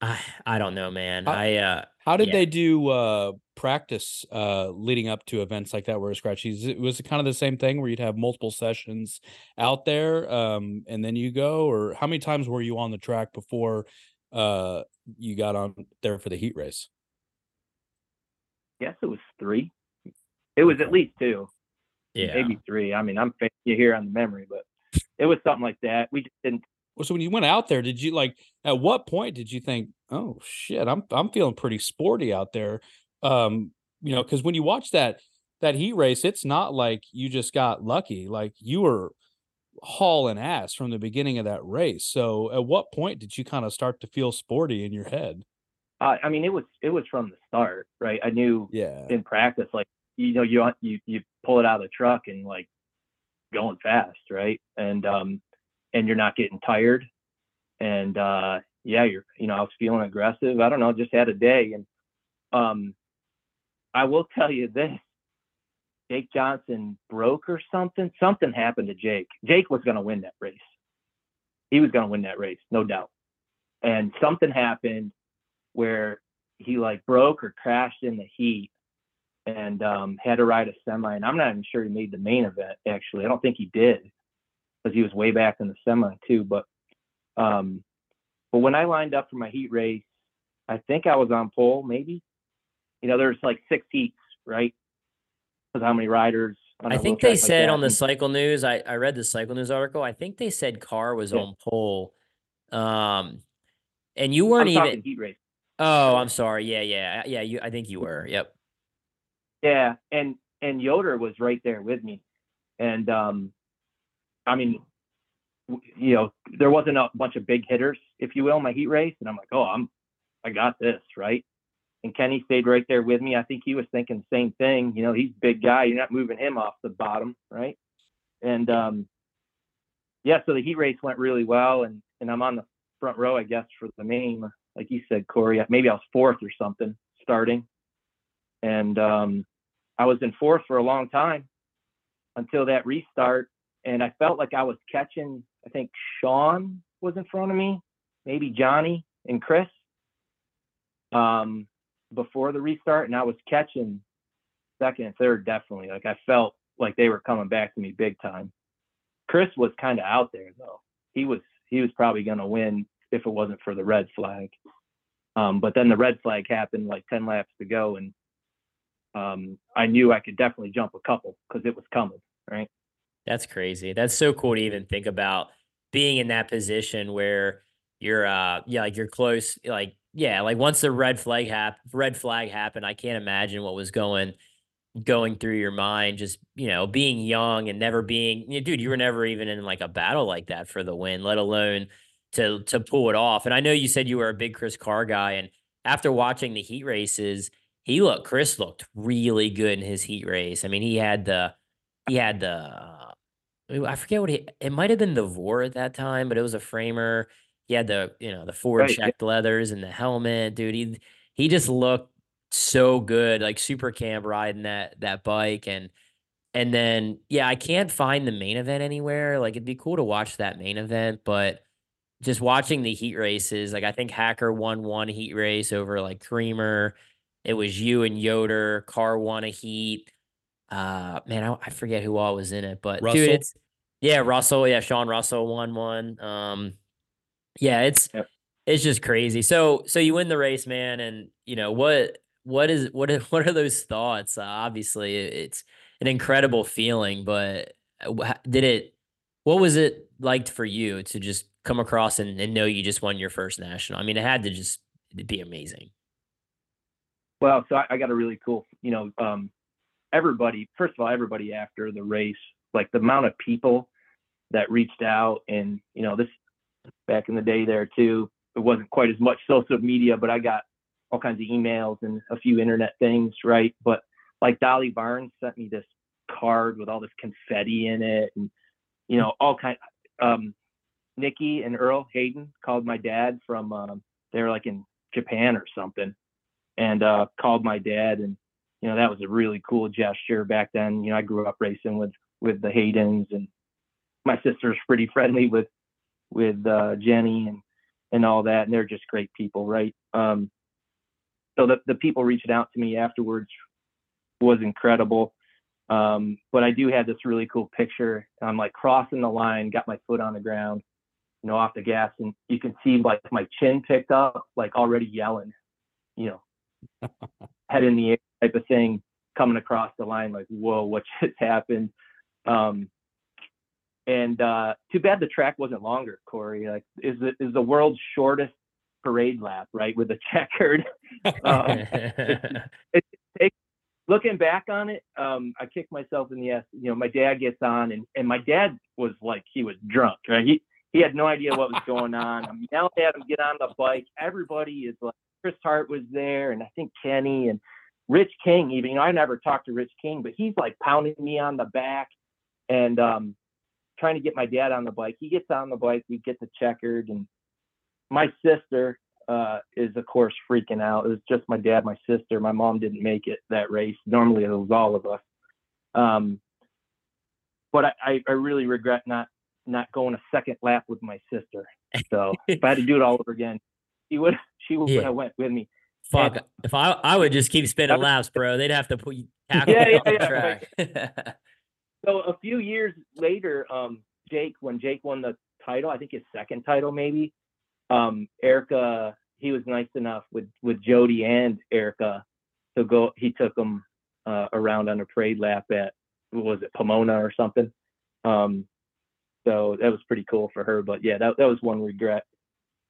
I I don't know, man. How- I uh How did Yeah. they do uh practice uh leading up to events like that where scratch sheets? It was it kind of the same thing where you'd have multiple sessions out there um and then you go or how many times were you on the track before uh you got on there for the heat race? Guess it was three. It was at least two, yeah. maybe three. I mean, I'm you here on the memory, but it was something like that. We just didn't. Well, So when you went out there, did you like at what point did you think, "Oh shit, I'm I'm feeling pretty sporty out there." Um, you know, cuz when you watch that that heat race, it's not like you just got lucky. Like you were hauling ass from the beginning of that race. So at what point did you kind of start to feel sporty in your head? Uh, I mean, it was it was from the start, right? I knew Yeah. in practice, like you know, you you you pull it out of the truck and like going fast, right? And um, and you're not getting tired, and uh, yeah, you're you know, I was feeling aggressive. I don't know, just had a day, and um, I will tell you this: Jake Johnson broke or something. Something happened to Jake. Jake was going to win that race. He was going to win that race, no doubt. And something happened where he like broke or crashed in the heat and um, had to ride a semi. And I'm not even sure he made the main event. Actually, I don't think he did because he was way back in the semi too. But um, but when I lined up for my heat race, I think I was on pole. Maybe you know there's like six heats, right? Because how many riders? I think they like said on the cycle news, I, I read the cycle news article. I think they said Carr was Yeah. on pole. Um and you I'm weren't even heat race. Oh, I'm sorry. Yeah, yeah. Yeah, you I think you were. Yep. Yeah, and and Yoder was right there with me, and um, I mean, you know, there wasn't a bunch of big hitters, if you will, in my heat race, and I'm like, oh, I'm, I got this right. And Kenny stayed right there with me. I think he was thinking the same thing. You know, he's big guy. You're not moving him off the bottom, right? And um, yeah, so the heat race went really well, and and I'm on the front row, I guess, for the main. Like you said, Cory, maybe I was fourth or something starting, and um, I was in fourth for a long time until that restart, and I felt like I was catching. I think Sean was in front of me, maybe Johnny and Chris, um, before the restart, and I was catching second and third definitely. Like I felt like they were coming back to me big time. Chris was kind of out there though. He was he was probably going to win if it wasn't for the red flag. Um, but then the red flag happened like 10 laps to go, and um, I knew I could definitely jump a couple because it was coming, right? That's crazy. That's so cool to even think about being in that position where you're uh yeah, like you're close like yeah, like once the red flag hap- red flag happened, I can't imagine what was going going through your mind just, you know, being young and never being you know, dude, you were never even in like a battle like that for the win, let alone to to pull it off. And I know you said you were a big Chris Carr guy and after watching the heat races, he looked Chris looked really good in his heat race. I mean, he had the he had the I forget what he it might have been the Vor at that time, but it was a framer. He had the, you know, the forward Right, yeah. checked leathers and the helmet, dude. He he just looked so good, like super camp riding that that bike and and then yeah, I can't find the main event anywhere. Like it'd be cool to watch that main event, but just watching the heat races, like I think Hacker won one heat race over like Creamer. It was you and Yoder. Carr won a heat. Uh man, I, I forget who all was in it, but Russell? dude, it's yeah, Russell. Yeah, Sean Russell won one. Um, yeah, it's Yep. it's just crazy. So so you win the race, man, and you know what what is what are, what are those thoughts? Uh, obviously, it's an incredible feeling, but uh, did it? What was it liked for you to just come across and, and know you just won your first national? I mean, it had to just be amazing. Well, so I, I got a really cool, you know, um, everybody. First of all, everybody after the race, like the amount of people that reached out, and you know, this back in the day there too. It wasn't quite as much social media, but I got all kinds of emails and a few internet things, right? But like Dolly Barnes sent me this card with all this confetti in it, and you know, all kind. Um, Nikki and Earl Hayden called my dad from. Um, they were like in Japan or something, and uh, called my dad, and you know that was a really cool gesture back then. You know, I grew up racing with with the Haydens, and my sister's pretty friendly with with uh, Jenny and and all that, and they're just great people, right? Um, so the the people reaching out to me afterwards was incredible. Um, but I do have this really cool picture. I'm like crossing the line, got my foot on the ground, you know, off the gas, and you can see like my chin picked up, like already yelling, you know, head in the air type of thing, coming across the line, like, whoa, what just happened? Um, and uh, too bad the track wasn't longer, Cory. Like, is it is the world's shortest parade lap, right, with a checkered. um, it, it, it, looking back on it, um, I kicked myself in the ass. You know, my dad gets on, and and my dad was like he was drunk. Right? He he had no idea what was going on. I'm yelling at him, get on the bike. Everybody is like, Chris Hart was there, and I think Kenny and Rich King. Even you know, I never talked to Rich King, but he's like pounding me on the back and um, trying to get my dad on the bike. He gets on the bike, we get the checkered, and my sister uh, is of course freaking out. It was just my dad, my sister. My mom didn't make it that race. Normally it was all of us. Um, but I, I really regret not not going a second lap with my sister. So if I had to do it all over again, she would she would yeah. have went with me. Fuck, and, if I I would just keep spinning laps, bro. They'd have to put you tackle yeah, yeah, yeah, track. so a few years later, um, Jake, when Jake won the title, I think his second title maybe, um, Erica, he was nice enough with with Jody and Erica to go. He took them uh, around on a parade lap at was it Pomona or something. Um, so that was pretty cool for her. But yeah, that that was one regret.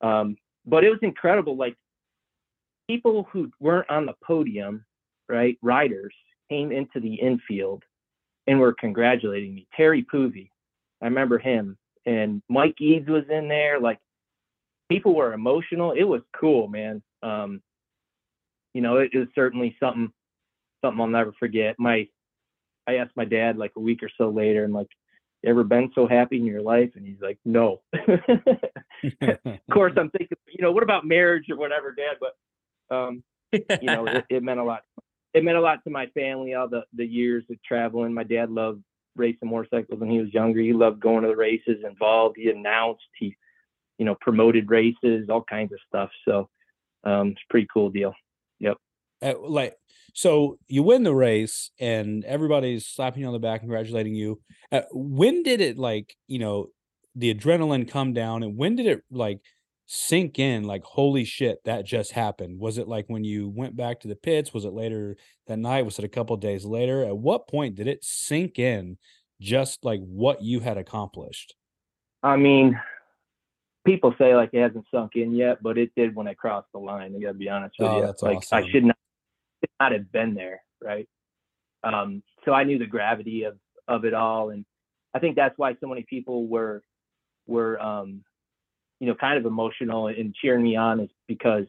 Um, but it was incredible. Like people who weren't on the podium, right? Riders came into the infield and were congratulating me. Terry Poovey, I remember him, and Mike Eads was in there. Like people were emotional. It was cool, man. Um, you know, it, it was certainly something something I'll never forget. My I asked my dad like a week or so later, and like, you ever been so happy in your life? And he's like, no. of course, I'm thinking, you know, what about marriage or whatever, Dad? But um, you know, it, it meant a lot. It meant a lot to my family. All the the years of traveling. My dad loved racing motorcycles when he was younger. He loved going to the races, involved. He announced. He you know, promoted races, all kinds of stuff. So um, it's pretty cool deal. Yep. Uh, like so you win the race and everybody's slapping you on the back congratulating you uh, when did it like you know the adrenaline come down and when did it like sink in like holy shit that just happened was it like when you went back to the pits was it later that night was it a couple days later at what point did it sink in just like what you had accomplished i mean people say like it hasn't sunk in yet, but it did when I crossed the line. I gotta be honest with oh, you. like awesome. I should not, should not have been there, right? Um, so I knew the gravity of of it all, and I think that's why so many people were were um, you know kind of emotional and cheering me on is because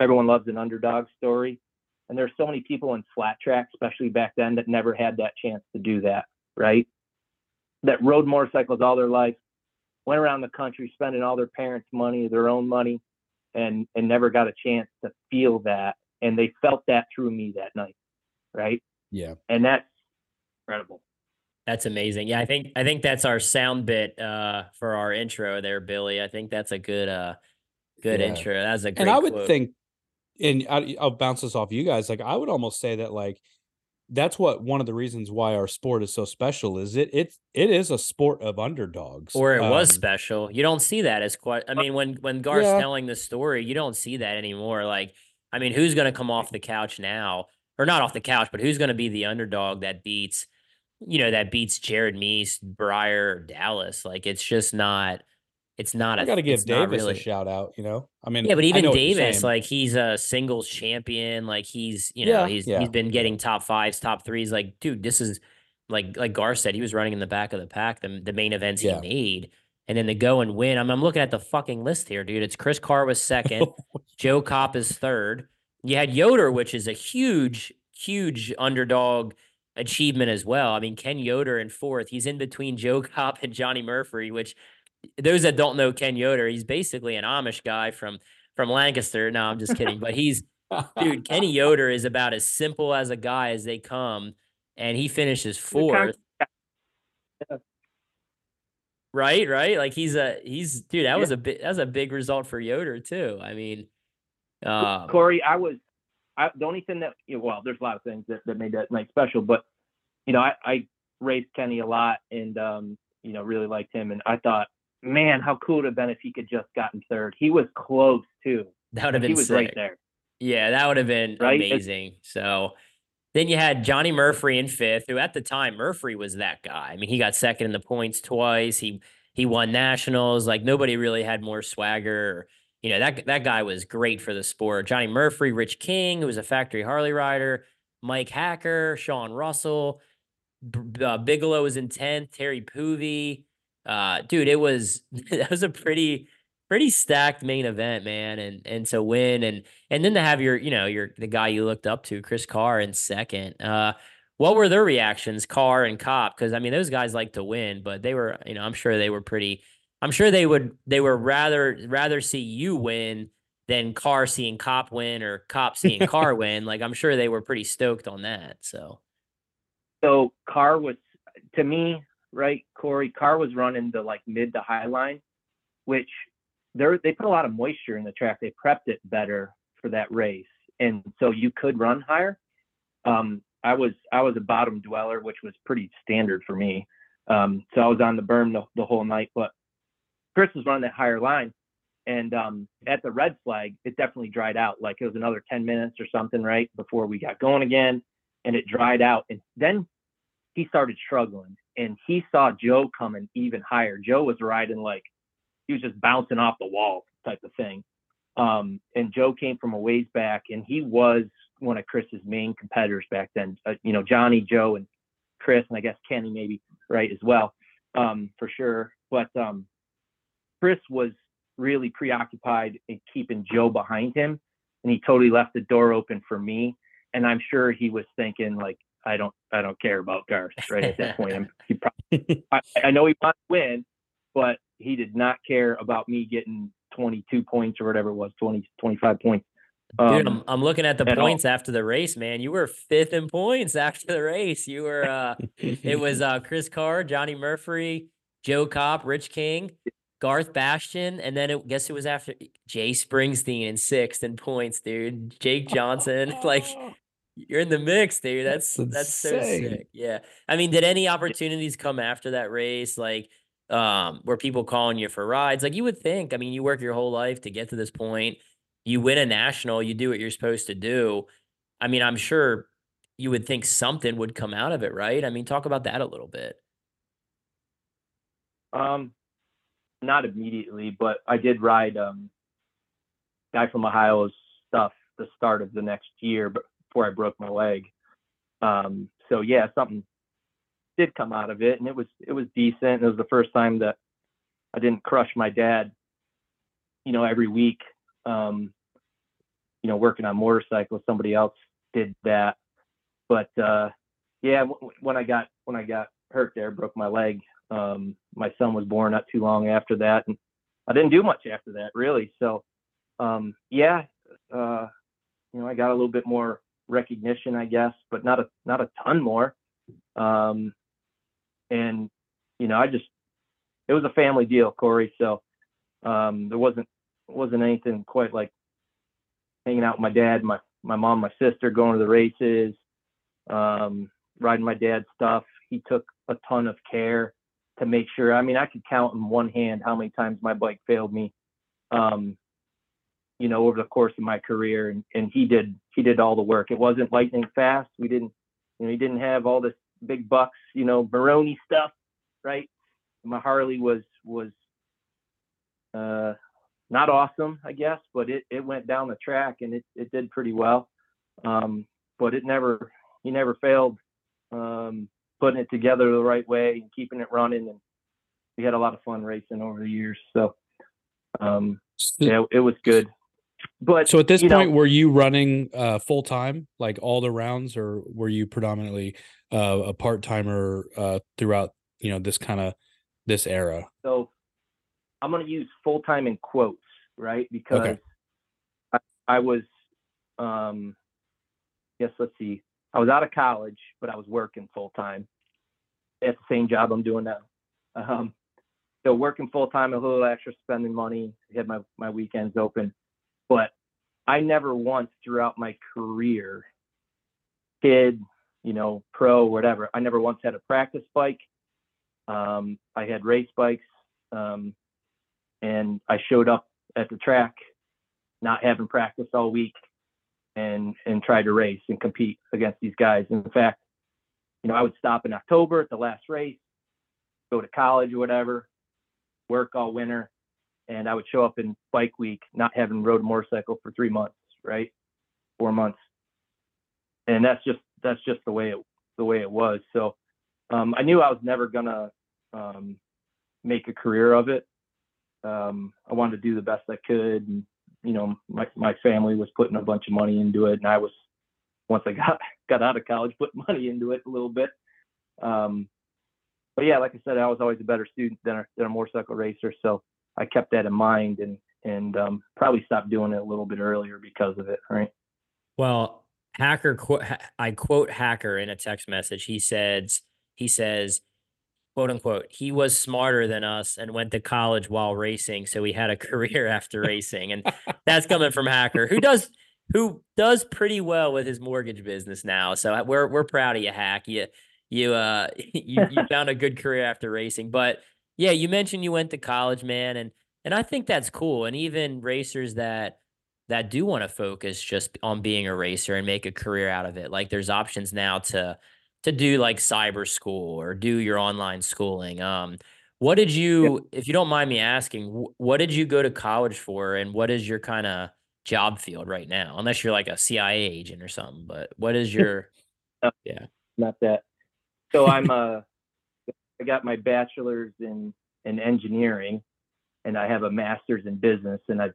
everyone loves an underdog story, and there's so many people in flat track, especially back then, that never had that chance to do that, right? That rode motorcycles all their life, went around the country spending all their parents' money, their own money, and and never got a chance to feel that. And they felt that through me that night, right? Yeah. And that's incredible. That's amazing. Yeah, I think I think that's our sound bit uh for our intro there, Billy. I think that's a good uh good yeah. intro. That's a great And I would quote. think and I, I'll bounce this off you guys. Like I would almost say that like that's what one of the reasons why our sport is so special is it it it is a sport of underdogs or it um, was special you don't see that as quite i mean when when garth's yeah. telling the story you don't see that anymore like i mean who's going to come off the couch now or not off the couch but who's going to be the underdog that beats you know, that beats Jared Mees, Briar, Dallas. Like it's just not. It's not. I a- got to give Davis really, a shout out. You know, I mean, Yeah, but even know what you're Davis, like he's a singles champion. Like he's, you know, Yeah, he's yeah, he's been getting top fives, top threes. Like, dude, this is like like Gar said, he was running in the back of the pack, the the main events Yeah. he made, and then to go and win. I'm I'm looking at the fucking list here, dude. It's Chris Carr was second, Joe Kopp is third. You had Yoder, which is a huge, huge underdog achievement as well. I mean, Ken Yoder in fourth. He's in between Joe Kopp and Johnny Murphy, which those that don't know Ken Yoder, he's basically an Amish guy from from Lancaster. No, I'm just kidding. But he's dude, Kenny Yoder is about as simple as a guy as they come, and he finishes fourth. Right, right. Like he's a he's dude. That Yeah. was a big that was a big result for Yoder too. I mean, um, Cory, I was I, the only thing that you know, well, there's a lot of things that, that made that night special, but you know, I, I raced Kenny a lot and um, you know, really liked him and I thought, man, how cool it would have been if he could just gotten third. He was close too. that would have been he was sick. right there. Yeah, that would have been Right? It's- amazing. So then you had Johnny Murphy in fifth, who at the time Murphy was that guy. I mean, he got second in the points twice. He he won nationals. Like nobody really had more swagger. You know that that guy was great for the sport. Johnny Murphy, Rich King, who was a factory Harley rider, Mike Hacker, Sean Russell, B- uh, Bigelow was in tenth, Terry Poovey. Uh, dude, it was that was a pretty pretty stacked main event, man. And and to win and and then to have your, you know, your the guy you looked up to, Chris Carr, in second. Uh, what were their reactions, Carr and Kopp? Because I mean, those guys like to win, but they were, you know, I'm sure they were pretty. I'm sure they would they were rather rather see you win than Carr seeing Kopp win or Kopp seeing Carr win. Like I'm sure they were pretty stoked on that. So So Carr was to me, right, Cory, Carr was running the like mid to high line, which they're they put a lot of moisture in the track. They prepped it better for that race. And so you could run higher. Um, I was I was a bottom dweller, which was pretty standard for me. Um, so I was on the berm the, the whole night, but Chris was running that higher line. And um, at the red flag, it definitely dried out. Like it was another 10 minutes or something, right? Before we got going again. And it dried out. And then he started struggling and he saw Joe coming even higher. Joe was riding like he was just bouncing off the wall type of thing. Um, and Joe came from a ways back and he was one of Chris's main competitors back then. Uh, you know, Johnny, Joe, and Chris, and I guess Kenny maybe right as well, um, for sure. But um, Chris was really preoccupied in keeping Joe behind him, and he totally left the door open for me. And I'm sure he was thinking like, I don't, I don't care about Garth right at that point. I'm, he probably, I, I know he wanted to win, but he did not care about me getting 22 points or whatever it was, 20, 25 points. Dude, Um, I'm, I'm looking at the at all. points after the race, man. You were fifth in points after the race. You were uh it was uh Chris Carr, Johnny Murphy, Joe Kopp, Rich King, Garth Bastian, and then it guess it was after Jay Springsteen in sixth in points, dude. Jake Johnson. like you're in the mix, dude. That's That's that's so sick. Yeah. I mean, did any opportunities come after that race? Like um, were people calling you for rides? Like you would think. I mean, you work your whole life to get to this point you win a national, you do what you're supposed to do. I mean, I'm sure you would think something would come out of it, right? I mean, talk about that a little bit. Um, not immediately, but I did ride um, guy from Ohio's stuff the start of the next year before I broke my leg. Um, so yeah, something did come out of it, and it was it was decent. It was the first time that I didn't crush my dad, you know, every week. Um, you know, working on motorcycles, somebody else did that. But uh, yeah, w- when I got when I got hurt there, broke my leg. Um, my son was born not too long after that, and I didn't do much after that really. So um, yeah, uh, you know, I got a little bit more recognition, I guess, but not a not a ton more. Um, and you know, I just it was a family deal, Cory. So um, there wasn't wasn't anything quite like hanging out with my dad, my my mom, my sister, going to the races, um, riding my dad's stuff. He took a ton of care to make sure. I mean, I could count in one hand how many times my bike failed me. Um, you know, over the course of my career, and, and he did he did all the work. It wasn't lightning fast. We didn't, you know, he didn't have all this big bucks, you know, Baroni stuff, right? My Harley was was uh, not awesome, I guess, but it, it went down the track and it, it did pretty well. Um, but it never he never failed um, putting it together the right way and keeping it running and we had a lot of fun racing over the years. So um, yeah, it was good. But so at this point, know, were you running uh, full time, like all the rounds, or were you predominantly uh, a part timer uh, throughout? You know, this kind of this era. so I'm going to use full time in quotes, right? Because I, I was, um, yes, let's see, I was out of college, but I was working full time at the same job I'm doing now. Um, so working full time, a little extra spending money, had my, my weekends open, but I never once throughout my career, kid, you know, pro, whatever, I never once had a practice bike. Um, I had race bikes. Um, and I showed up at the track, not having practiced all week, and and try to race and compete against these guys. In fact, you know, I would stop in October at the last race, go to college or whatever, work all winter, and I would show up in bike week, not having rode a motorcycle for three months, right, four months, and that's just that's just the way it the way it was. So um, I knew I was never gonna um, make a career of it um, I wanted to do the best I could, and you know, my my family was putting a bunch of money into it, and I was once I got got out of college, put money into it a little bit. Um, but yeah, like I said, I was always a better student than a, than a motorcycle racer, so I kept that in mind, and and um, probably stopped doing it a little bit earlier because of it. Right? Well, hacker, I quote hacker in a text message. He says, he says, quote unquote, he was smarter than us and went to college while racing, so he had a career after racing, and that's coming from hacker who does who does pretty well with his mortgage business now. So uh, we're we're proud of you, hack. You you uh you you found a good career after racing, but yeah, you mentioned you went to college, man, and and I think that's cool. And even racers that that do want to focus just on being a racer and make a career out of it. Like there's options now to to do like cyber school or do your online schooling. Um, what did you, if you don't mind me asking, what did you go to college for, and what is your kind of job field right now? Unless you're like a CIA agent or something, but what is your? Yeah. Not that. So I'm uh, I got my bachelor's in in engineering, and I have a master's in business, and I've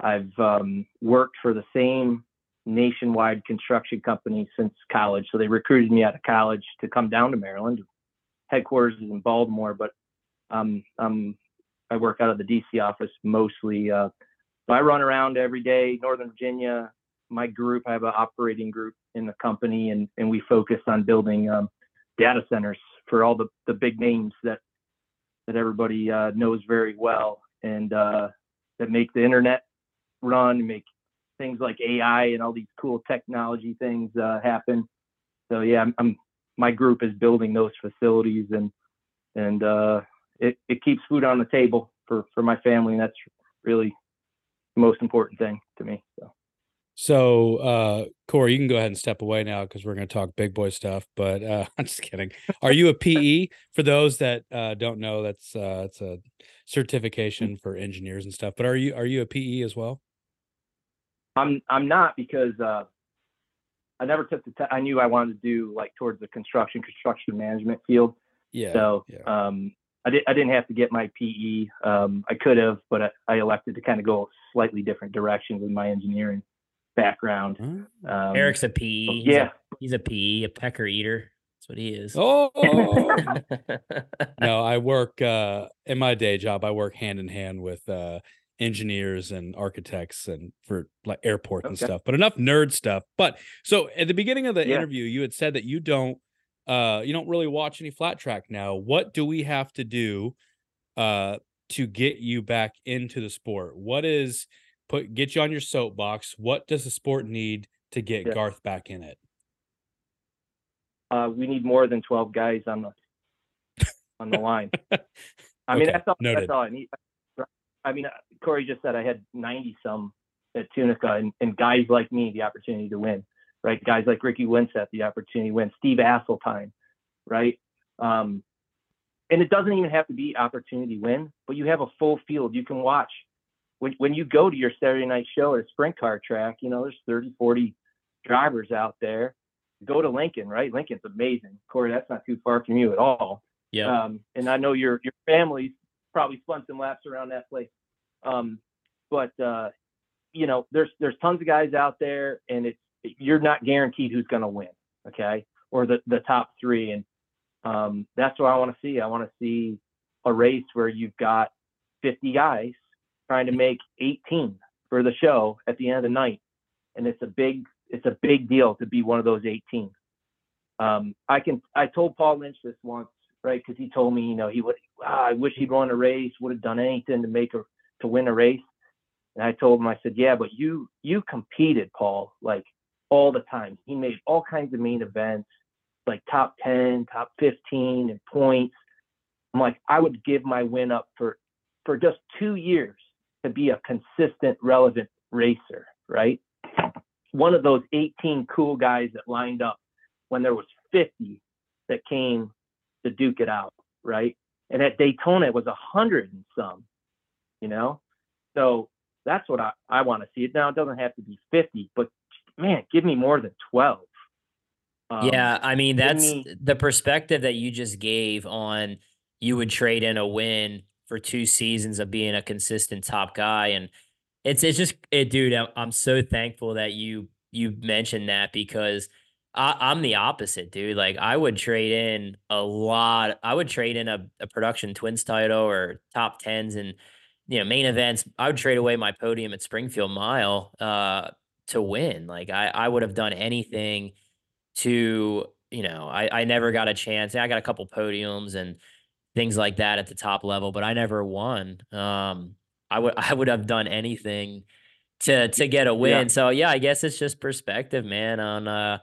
I've um, worked for the same nationwide construction company since college. So they recruited me out of college to come down to Maryland. Headquarters is in Baltimore, but um, um, I work out of the DC office mostly. Uh, I run around every day, Northern Virginia. My group, I have an operating group in the company, and and we focus on building um, data centers for all the the big names that that everybody uh, knows very well, and uh, that make the internet run, make things like AI and all these cool technology things uh, happen. So yeah, I'm, I'm my group is building those facilities and and uh, it it keeps food on the table for for my family, and that's really the most important thing to me. So So, uh, Cory, you can go ahead and step away now because we're going to talk big boy stuff. But uh, I'm just kidding. Are you a PE? For those that uh, don't know, that's uh, it's a certification for engineers and stuff. But are you are you a PE as well? I'm I'm not because uh, I never took the. Te- I knew I wanted to do like towards the construction construction management field. Yeah. So yeah. um, I, di- I didn't have to get my PE. Um, I could have, but I, I elected to kind of go a slightly different direction with my engineering background. Huh? Um, Erik's a PE. he's a- yeah. he's a PE, a pecker eater. That's what he is. Oh no, I work uh, in my day job. I work hand in hand with uh, engineers and architects and for like airports and stuff. But enough nerd stuff. But so at the beginning of the Yeah. interview, you had said that you don't uh, you don't really watch any flat track now. What do we have to do uh, to get you back into the sport? What is put get you on your soapbox? What does the sport need to get Yeah. Garth back in it? uh, we need more than 12 guys on the on the line. I mean, Okay, that's all. noted. That's all I need. I mean, Cory just said I had 90 some at Tunica, and, and guys like me the opportunity to win, right? Guys like Ricky Winsett the opportunity to win, Steve Asseltine, right? Um, and it doesn't even have to be opportunity win, but you have a full field. You can watch when, when you go to your Saturday night show at a sprint car track, you know, there's 30, 40 drivers out there. Go to Lincoln, right? Lincoln's amazing. Cory, that's not too far from you at all. Yeah. Um, and I know your your family's probably spun some laps around that place. Um, but uh, you know, there's there's tons of guys out there, and it's you're not guaranteed who's going to win, okay, or the the top three, and um, that's what I want to see. I want to see a race where you've got 50 guys trying to make 18 for the show at the end of the night, and it's a big it's a big deal to be one of those 18. Um, I can I told Paul Lynch this once, right? Because he told me, you know, he would ah, I wish he'd won a race, would have done anything to make a to win a race. And I told him, I said, yeah, but you you competed, Paul, like all the time. He made all kinds of main events, like top 10, top 15 and points. I'm like, I would give my win up for for just two years to be a consistent, relevant racer, right? One of those 18 cool guys that lined up when there was 50 that came to duke it out, right? And at Daytona it was a hundred and some, you know. So that's what I, I want to see. It now it doesn't have to be 50, but man, give me more than 12. Um, yeah, I mean that's me, the perspective that you just gave on you would trade in a win for two seasons of being a consistent top guy and it's it's just it dude I'm, I'm so thankful that you you mentioned that because I, I'm the opposite dude like I would trade in a lot I would trade in a, a production twins title or top tens and you know main events I would trade away my podium at Springfield Mile uh to win like I I would have done anything to you know I I never got a chance I got a couple podiums and things like that at the top level, but I never won. Um, I would I would have done anything to to get a win. Yeah. So yeah, I guess it's just perspective, man, on uh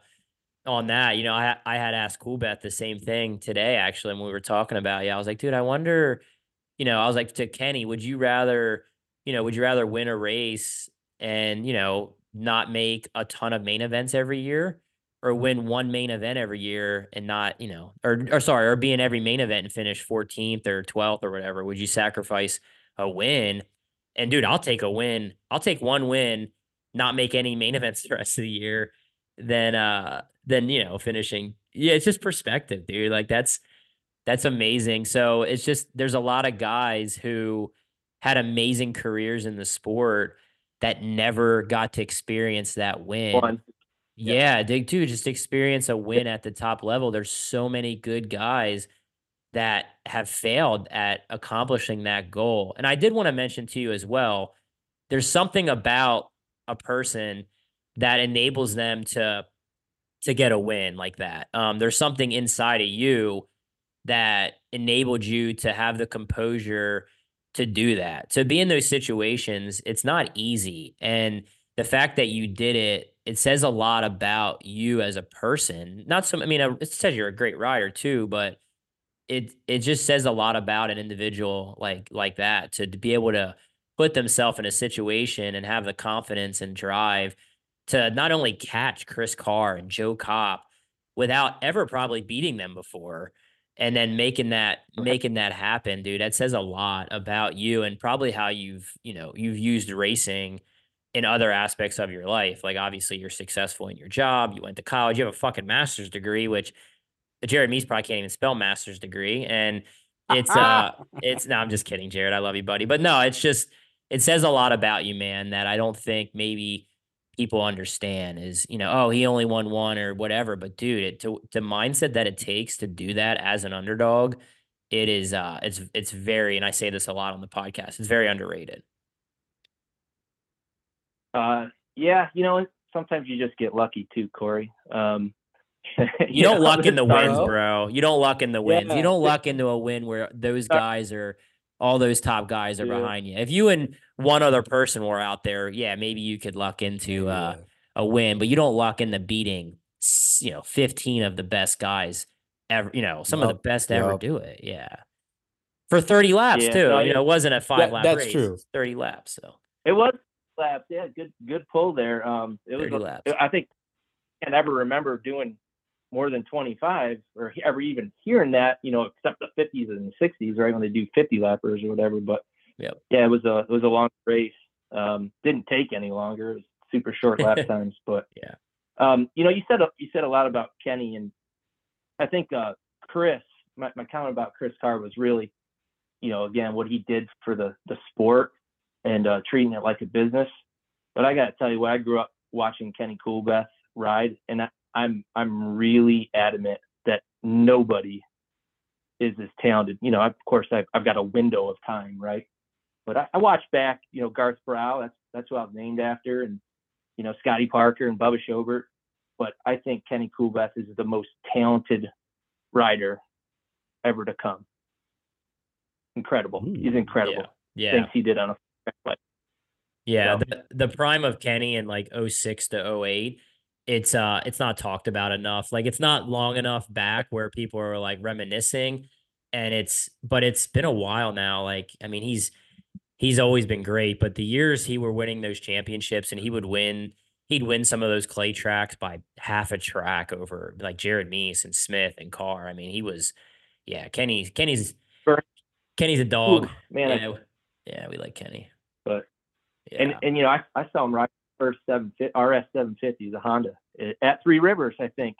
on that. You know, I I had asked Coolbeth the same thing today actually when we were talking about. Yeah, I was like, dude, I wonder, you know, I was like to Kenny, would you rather, you know, would you rather win a race and, you know, not make a ton of main events every year or win one main event every year and not, you know, or or sorry, or be in every main event and finish 14th or 12th or whatever? Would you sacrifice a win? And dude, I'll take a win. I'll take one win, not make any main events the rest of the year, then uh then you know, finishing. Yeah, it's just perspective, dude. Like that's that's amazing. So it's just there's a lot of guys who had amazing careers in the sport that never got to experience that win. One. Yeah, dig too. Just experience a win at the top level. There's so many good guys that have failed at accomplishing that goal. And I did want to mention to you as well, there's something about a person that enables them to to get a win like that. Um, there's something inside of you that enabled you to have the composure to do that. To be in those situations, it's not easy. And the fact that you did it it says a lot about you as a person. Not so, I mean, it says you're a great rider too, but it it just says a lot about an individual like like that to, to be able to put themselves in a situation and have the confidence and drive to not only catch Chris Carr and Joe Kopp without ever probably beating them before and then making that making that happen dude that says a lot about you and probably how you've you know you've used racing in other aspects of your life. Like obviously you're successful in your job, you went to college, you have a fucking master's degree, which Jared Mees probably can't even spell master's degree. And it's uh it's no, I'm just kidding, Jared. I love you, buddy. But no, it's just it says a lot about you, man, that I don't think maybe people understand is, you know, oh, he only won one or whatever. But dude, it to the mindset that it takes to do that as an underdog, it is uh it's it's very, and I say this a lot on the podcast, it's very underrated. Uh, yeah, you know, sometimes you just get lucky too, Cory. Um, you, don't know, luck in the wins, bro. You don't luck in the wins. Yeah. You don't luck into a win where those uh, guys are all those top guys are yeah. behind you. If you and one other person were out there, yeah, maybe you could luck into uh, a win, but you don't luck into beating, you know, 15 of the best guys ever, you know, some yep. of the best yep. ever do it. Yeah. For 30 laps yeah, too. No, you know, it wasn't a five that, lap that's race. true. 30 laps. So it was laps. Yeah, good good pull there. Um, it was. A, I think, I can never remember doing more than 25 or ever even hearing that, you know, except the 50s and 60s, right? When they do 50 lappers or whatever. But Yep. yeah, it was a, it was a long race. Um, didn't take any longer. It was super short lap times, but Yeah. um, you know, you said, you said a lot about Kenny and I think, uh, Chris, my, my comment about Chris Carr was really, you know, again, what he did for the, the sport and, uh, treating it like a business. But I got to tell you what, I grew up watching Kenny Coolbeth ride and I, I'm, I'm really adamant that nobody is as talented. You know, of course I've, I've got a window of time, right? But I, I watch back, you know, Garth Brow, that's, that's who I was named after. And, you know, Scotty Parker and Bubba Shobert. But I think Kenny Coolbeth is the most talented rider ever to come. Incredible. Hmm. He's incredible. Yeah. Things he did on a like Yeah, So- the, the prime of Kenny in like 06 to 08, it's uh it's not talked about enough. Like it's not long enough back where people are like reminiscing and it's but it's been a while now. Like I mean, he's he's always been great, but the years he were winning those championships and he would win he'd win some of those clay tracks by half a track over like Jared Mees and Smith and Carr. I mean, he was yeah, Kenny Kenny's Kenny's a dog. Ooh, man, I- yeah, yeah, we like Kenny. But- yeah. and and you know I, I saw him ride first seven RS 750, the Honda eh, at Three Rivers, I think.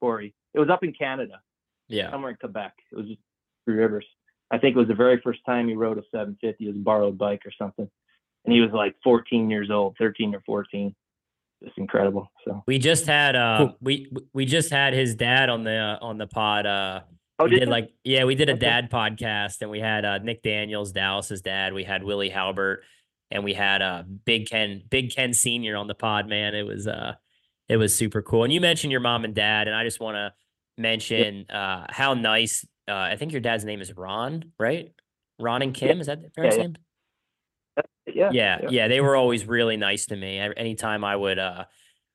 Cory, it was up in Canada, yeah. somewhere in Quebec. It was just Three Rivers. I think it was the very first time he rode a 750. It was a borrowed bike or something, and he was like 14 years old, 13 or 14. It's incredible. So We just had uh Cool. we we just had his dad on the uh, on the pod. Uh oh, we did you? like yeah, we did a Okay. dad podcast and we had uh Nick Daniels, Dallas's dad. We had Willie Halbert and we had uh Big Ken Big Ken Senior on the pod, man. It was uh it was super cool. And you mentioned your mom and dad, and I just want to mention uh how nice uh I think your dad's name is Ron, right? Ron and Kim, is that their parents' yeah. name? yeah, yeah, yeah, they were always really nice to me. Anytime I would uh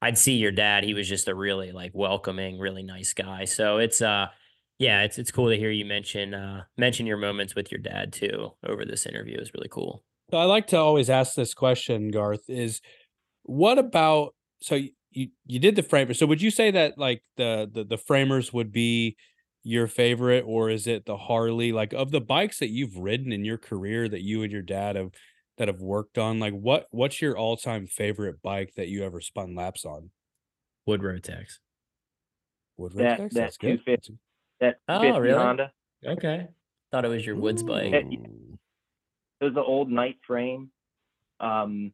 I'd see your dad, he was just a really like welcoming, really nice guy. So it's uh yeah, it's it's cool to hear you mention uh mention your moments with your dad too over this interview. It's really cool. So I like to always ask this question, Garth, is what about so y- you you did the framers. So would you say that like the the the framers would be your favorite or is it the Harley like of the bikes that you've ridden in your career that you and your dad have that have worked on like what what's your all-time favorite bike that you ever spun laps on? Wood Rotax. Wood That- Rotax? that That's good. 250. that Oh, 50 really? Honda. Okay. Thought it was your Woods bike. Ooh. It was an old night frame um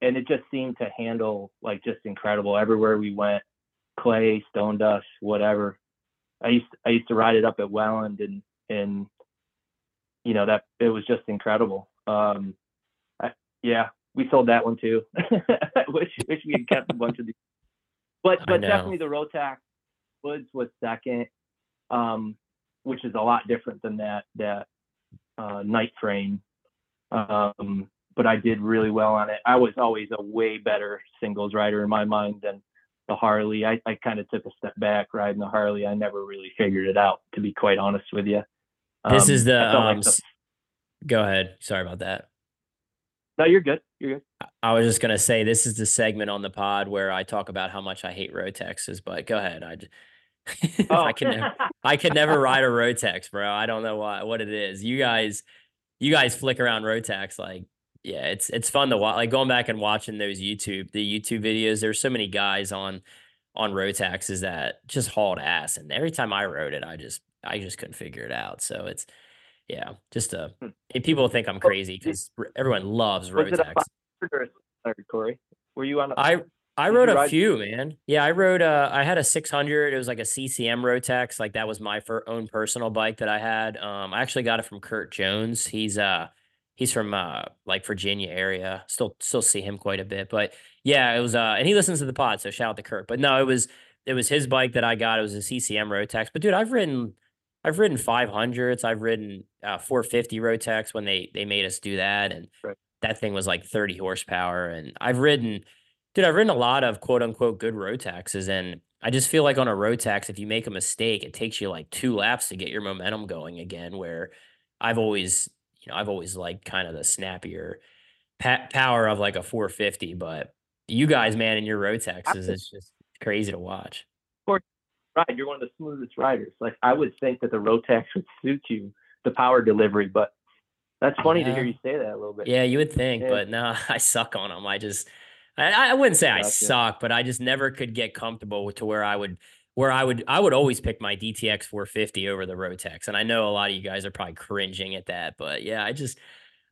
and it just seemed to handle like just incredible. Everywhere we went clay stone dust whatever. I used i used to ride it up at welland and and you know that it was just incredible. Um I, yeah we sold that one too. Wish wish we had kept a bunch of these but but definitely the rotax woods was second um which is a lot different than that that uh night frame um, but I did really well on it. I was always a way better singles rider in my mind than the Harley. I, I kind of took a step back riding the Harley. I never really figured it out, to be quite honest with you. This is Um, the felt like um the- go ahead. Sorry about that. no, you're good. You're good. I was just gonna say this is the segment on the pod where I talk about how much I hate Rotaxes, but go ahead. I Oh. I can never, I could never ride a Rotax, bro. I don't know why what it is. You guys, you guys flick around Rotax like, yeah, it's it's fun to watch. Like going back and watching those YouTube the YouTube videos. There's so many guys on on Rotaxes that just hauled ass, and every time I rode it, I just I just couldn't figure it out. So it's yeah, just a Hmm. and people think I'm crazy because everyone loves Was it a five or sorry, Cory? Were you on? A, I I Did rode a ride- few, man. Yeah, I rode. Uh, I had a 600. It was like a CCM Rotax. Like that was my own personal bike that I had. Um, I actually got it from Kurt Jones. He's uh, he's from uh, like Virginia area. Still, still see him quite a bit. But yeah, it was. Uh, and he listens to the pod, so shout out to Kurt. But no, it was it was his bike that I got. It was a CCM Rotax. But dude, I've ridden. I've ridden 500s. I've ridden uh, 450 Rotax when they they made us do that, and Right. that thing was like 30 horsepower. And I've ridden dude, I've ridden a lot of quote unquote good Rotaxes, and I just feel like on a Rotax, if you make a mistake, it takes you like two laps to get your momentum going again. Where I've always, you know, I've always liked kind of the snappier pa- power of like a 450, but you guys, man, in your Rotaxes, it's just crazy to watch. Of right. You're one of the smoothest riders. Like I would think that the road Rotax would suit you, the power delivery. But that's funny to hear you say that a little bit. Yeah, you would think, Yeah. but no, I suck on them. I just, I, I wouldn't say I suck, but I just never could get comfortable to where I would, where I would, I would always pick my DTX 450 over the Rotax. And I know a lot of you guys are probably cringing at that, but yeah, I just,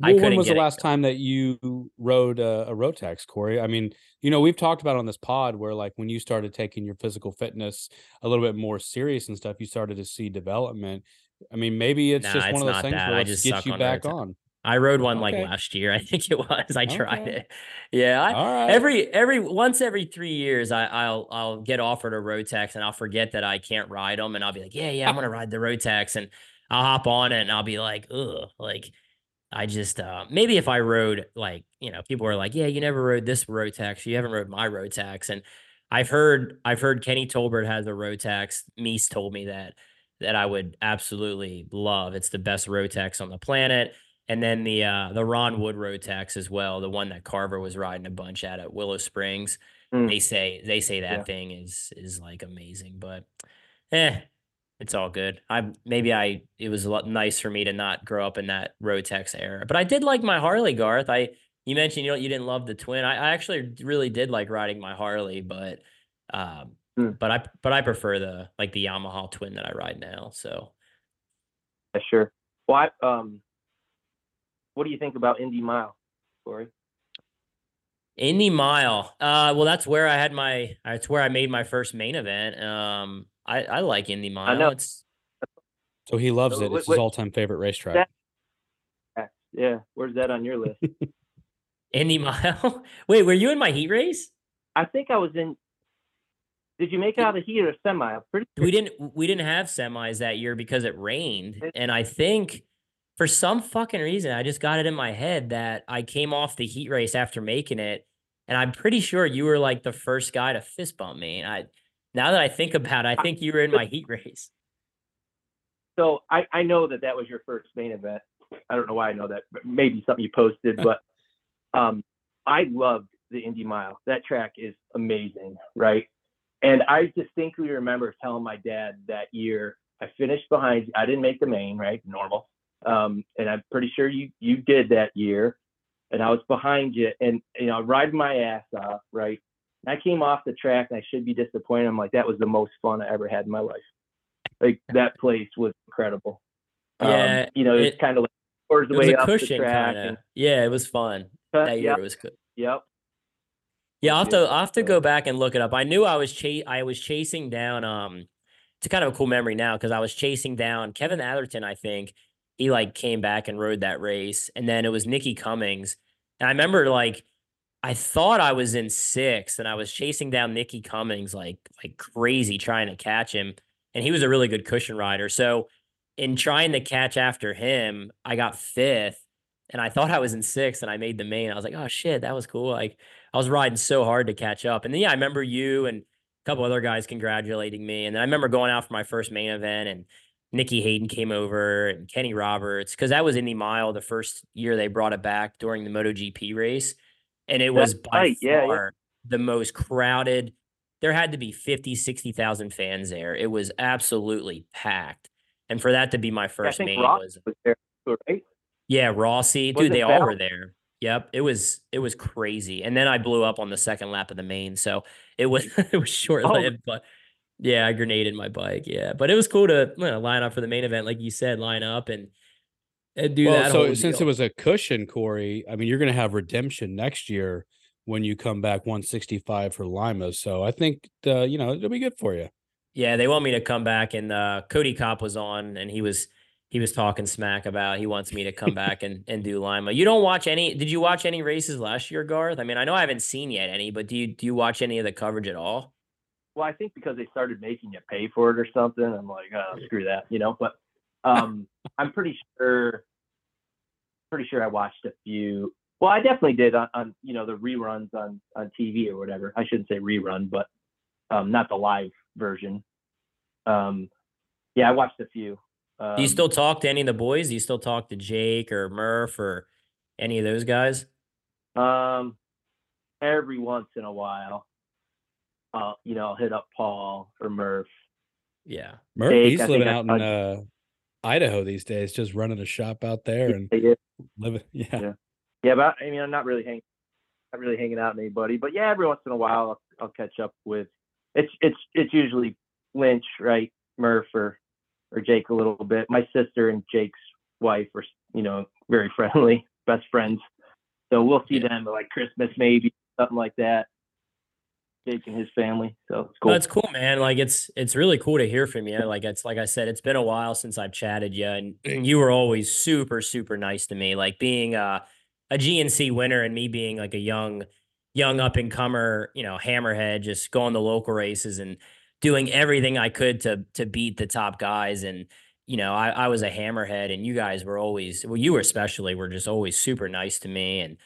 I Well, when couldn't was the it last time that you rode a, a Rotax, Cory? I mean, you know, we've talked about on this pod where, like, when you started taking your physical fitness a little bit more serious and stuff, you started to see development. I mean, maybe it's Nah, just it's one of those things that. where I let's just get you on back Rotax. on. I rode one like last year. I think it was. I tried Okay. it. Yeah. I, right. every every once every three years I, I'll I'll get offered a Rotax and I'll forget that I can't ride them and I'll be like, yeah, yeah, I'm gonna ride the Rotax and I'll hop on it and I'll be like, ugh, like I just uh maybe if I rode like you know people are like, yeah, you never rode this Rotax, you haven't rode my Rotax, and I've heard I've heard Kenny Tolbert has a Rotax. Mees told me that that I would absolutely love. It's the best Rotax on the planet. And then the uh the Ron Wood Rotax as well, the one that Carver was riding a bunch at at Willow Springs. Mm. They say they say that Yeah. thing is is like amazing, but eh, it's all good. I maybe I it was a lot nice for me to not grow up in that Rotax era, but I did like my Harley, Garth. I you mentioned you know you didn't love the twin. I, I actually really did like riding my Harley, but um, Mm. but I but I prefer the like the Yamaha twin that I ride now. So Yeah, sure. Well, I, um, what do you think about Indy Mile, Cory? Indy Mile. Uh, well, that's where I had my. That's where I made my first main event. Um, I I like Indy Mile. I know. It's So he loves So it. what- It's his all-time favorite racetrack. That- Yeah, where's that on your list? Indy Mile. Wait, were you in my heat race? I think I was in. Did you make it out of heat or semi? I'm pretty we didn't we didn't have semis that year because it rained and i think for some fucking reason i just got it in my head that i came off the heat race after making it and i'm pretty sure you were like the first guy to fist bump me and i now that i think about it i think you were in my heat race So I, I know that that was your first main event. I don't know why I know that, but maybe something you posted. But um, I loved the Indy Mile. That track is amazing, right? And I distinctly remember telling my dad that year I finished behind. I didn't make the main, right? Normal. Um, and I'm pretty sure you you did that year. And I was behind you, and you know, riding my ass off, right? And I came off the track, and I should be disappointed. I'm like, that was the most fun I ever had in my life. Like that place was incredible. Um, Yeah, you know, it's it- kind of like towards the it was way a up the track. of yeah it was fun And, that year yep, it was good yep. Yeah, I'll have to I'll have to go back and look it up. I knew I was chase I was chasing down um it's kind of a cool memory now because I was chasing down Kevin Atherton, I think. He like came back and rode that race. And then it was Nikki Cummings. And I remember like I thought I was in sixth and I was chasing down Nikki Cummings like like crazy trying to catch him. And he was a really good cushion rider. So in trying to catch after him, I got fifth and I thought I was in sixth and I made the main. I was like, oh shit, that was cool. Like I was riding so hard to catch up. And then yeah, I remember you and a couple other guys congratulating me. And then I remember going out for my first main event and Nicky Hayden came over and Kenny Roberts because that was Indy Mile the first year they brought it back during the MotoGP race. And it was by right, yeah, yeah. far the most crowded. There had to be 50, 60,000 fans there. It was absolutely packed. And for that to be my first think main was was there, right? yeah, Rossi, dude, Wasn't they all were there. Yep, it was it was crazy. And then I blew up on the second lap of the main, so it was it was short Oh. lived, but yeah, I grenaded my bike. Yeah, but it was cool to you know, line up for the main event, like you said, line up and, and do well, that. so since it was a cushion, Cory, I mean, you're going to have redemption next year when you come back 165 for Lima. So I think, uh, you know, it'll be good for you. yeah, they want me to come back, and uh, Cody Kopp was on, and he was he was talking smack about he wants me to come back and and do Lima. You don't watch any? Did you watch any races last year, Garth? I mean, I know I haven't seen yet any, but do you do you watch any of the coverage at all? Well, I think because they started making you pay for it or something. I'm like, oh, screw that, you know. But um, I'm pretty sure, pretty sure I watched a few. Well, I definitely did on, on you know the reruns on on TV or whatever. I shouldn't say rerun, but um, not the live version. Um, yeah, I watched a few. Um, Do you still talk to any of the boys? Do you still talk to Jake or Murph or any of those guys? Um, every once in a while, uh, you know, I'll hit up Paul or Murph. Yeah. Murph, Jake, he's I living I out in uh, Idaho these days, just running a shop out there and Yeah, living. Yeah. Yeah. Yeah, but I mean, I'm not really hanging, not really hanging out with anybody. But yeah, every once in a while, I'll, I'll catch up with. It's it's it's usually Lynch, right, Murph, or or Jake a little bit. My sister and Jake's wife are, you know, very friendly, best friends. So we'll see Yeah. them at like Christmas, maybe something like that. Jake and his family. So it's cool. That's cool, man. Like it's it's really cool to hear from you. Like it's like I said, it's been a while since I've chatted you, and you were always super super nice to me. Like being a a GNC winner and me being like a young young up and comer, you know, hammerhead, just going to local races and doing everything I could to to beat the top guys. And you know, I I was a hammerhead, and you guys were always well, you were especially were just always super nice to me and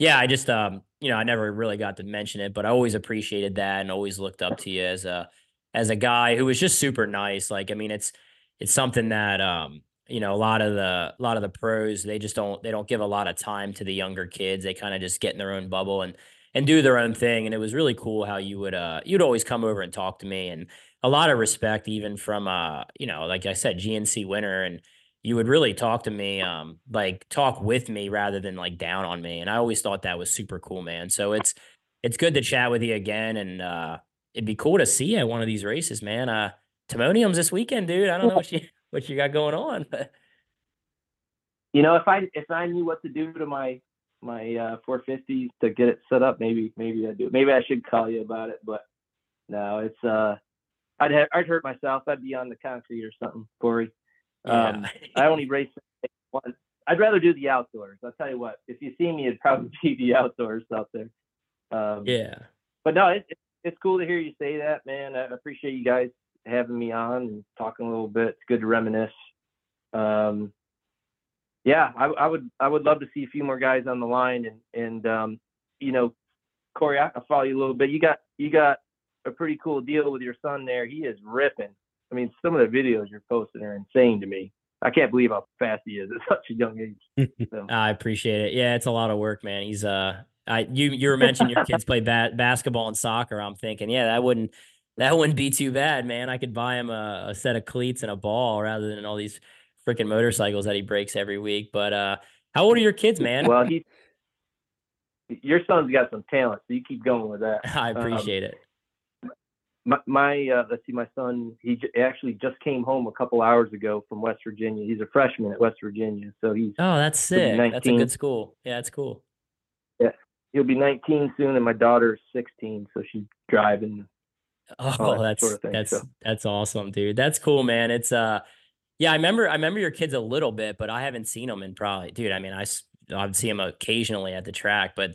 yeah, I just um, you know, I never really got to mention it, but I always appreciated that and always looked up to you as a as a guy who was just super nice. Like, I mean, it's it's something that um, you know, a lot of the a lot of the pros, they just don't they don't give a lot of time to the younger kids. They kind of just get in their own bubble and and do their own thing. And it was really cool how you would uh you'd always come over and talk to me and a lot of respect even from uh, you know, like I said, GNC winner and you would really talk to me um like talk with me rather than like down on me and i always thought that was super cool man so it's it's good to chat with you again and uh it'd be cool to see you at one of these races man uh timonium's this weekend dude i don't know what you what you got going on but you know, if I if I knew what to do to my my uh 450s to get it set up, maybe maybe I'd do it. Maybe I should call you about it, but no, it's uh I'd have, I'd hurt myself. I'd be on the concrete or something, Cory. Um, I only race once. I'd rather do the outdoors. I'll tell you what. If you see me, it'd probably be the outdoors out there. Um, yeah But no, it, it, it's cool to hear you say that, man. I appreciate you guys having me on and talking a little bit. It's good to reminisce. Um, yeah, I, I would I would love to see a few more guys on the line and and um, you know, Cory, I, I'll follow you a little bit. You got you got a pretty cool deal with your son there. He is ripping. I mean, some of the videos you're posting are insane to me. I can't believe how fast he is at such a young age. So, i appreciate it. Yeah it's a lot of work man. He's uh i you you were mentioning your kids play ba- basketball and soccer. I'm thinking yeah that wouldn't that wouldn't be too bad man. I could buy him a, a set of cleats and a ball rather than all these freaking motorcycles that he breaks every week. But uh how old are your kids man? Well, he your son's got some talent, so you keep going with that. i um, appreciate it my, my uh, let's see, my son, he j- actually just came home a couple hours ago from West Virginia. He's a freshman at West Virginia, so he's Oh, that's sick. That's a good school. Yeah, that's cool. Yeah, he'll be 19 soon, and my daughter's 16, so she's driving. Oh, that that's sort of thing, that's so. that's awesome, dude. That's cool, man. It's uh, yeah, I remember I remember your kids a little bit, but I haven't seen them in probably, dude. I mean, I I'd see them occasionally at the track, but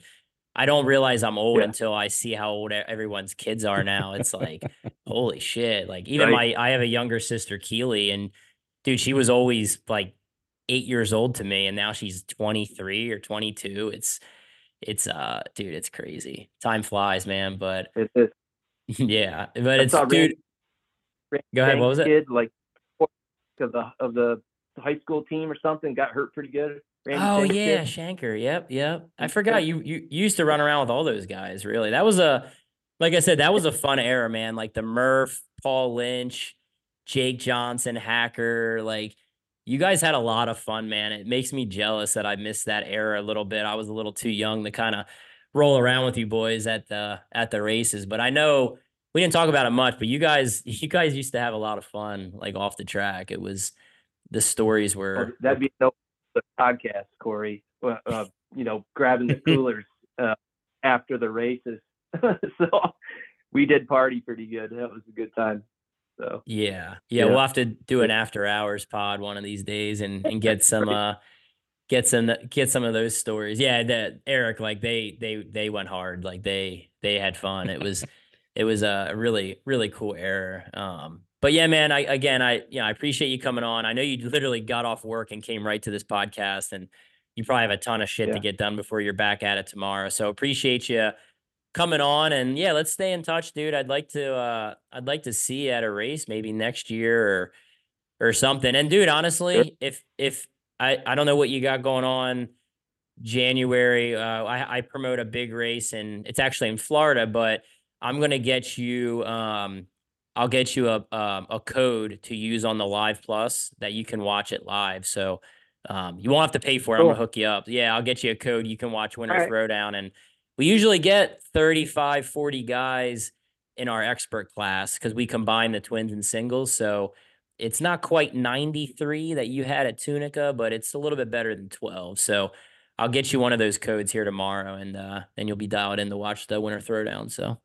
I don't realize I'm old Yeah. until I see how old everyone's kids are now. It's like, holy shit! Like even Right. my I have a younger sister, Keely, and dude, she was always like eight years old to me, and now she's 23 or 22. It's it's uh, dude, it's crazy. Time flies, man. But yeah, but it's dude. Randy Go ahead, what was it? Kid, like of the of the high school team or something, got hurt pretty good. Randy Oh Banks yeah. Shanker. Yep, yep. I forgot you, you you used to run around with all those guys. Really, that was a like I said, that was a fun era, man. Like the Murph, Paul Lynch, Jake Johnson, Hacker. Like you guys had a lot of fun, man. It makes me jealous that I missed that era a little bit. I was a little too young to kind of roll around with you boys at the at the races, but I know we didn't talk about it much. But you guys, you guys used to have a lot of fun, like off the track. It was the stories were that'd be no the podcast, Cory. Uh, uh, you know, grabbing the coolers uh, after the races. so we did party pretty good. That was a good time. So Yeah. Yeah, Yeah. we'll have to do an after hours pod one of these days and and get some uh get some get some of those stories. Yeah, that Erik like they they they went hard. Like they they had fun. It was it was a really really cool era. Um but yeah, man, I again I you know, I appreciate you coming on. I know you literally got off work and came right to this podcast and you probably have a ton of shit to get done before you're back at it tomorrow. So appreciate you coming on and yeah let's stay in touch dude i'd like to uh i'd like to see you at a race maybe next year or or something and dude honestly if if i i don't know what you got going on january uh i i promote a big race and it's actually in florida but i'm gonna get you um I'll get you a um, a code to use on the Live Plus that you can watch it live. So um, you won't have to pay for it. I'm gonna hook you up. Yeah, I'll get you a code. You can watch Winter Alright. Throwdown, and we usually get 35, 40 guys in our expert class because we combine the twins and singles. So it's not quite 93 that you had at Tunica, but it's a little bit better than 12. So I'll get you one of those codes here tomorrow, and uh, then you'll be dialed in to watch the Winter Throwdown. So.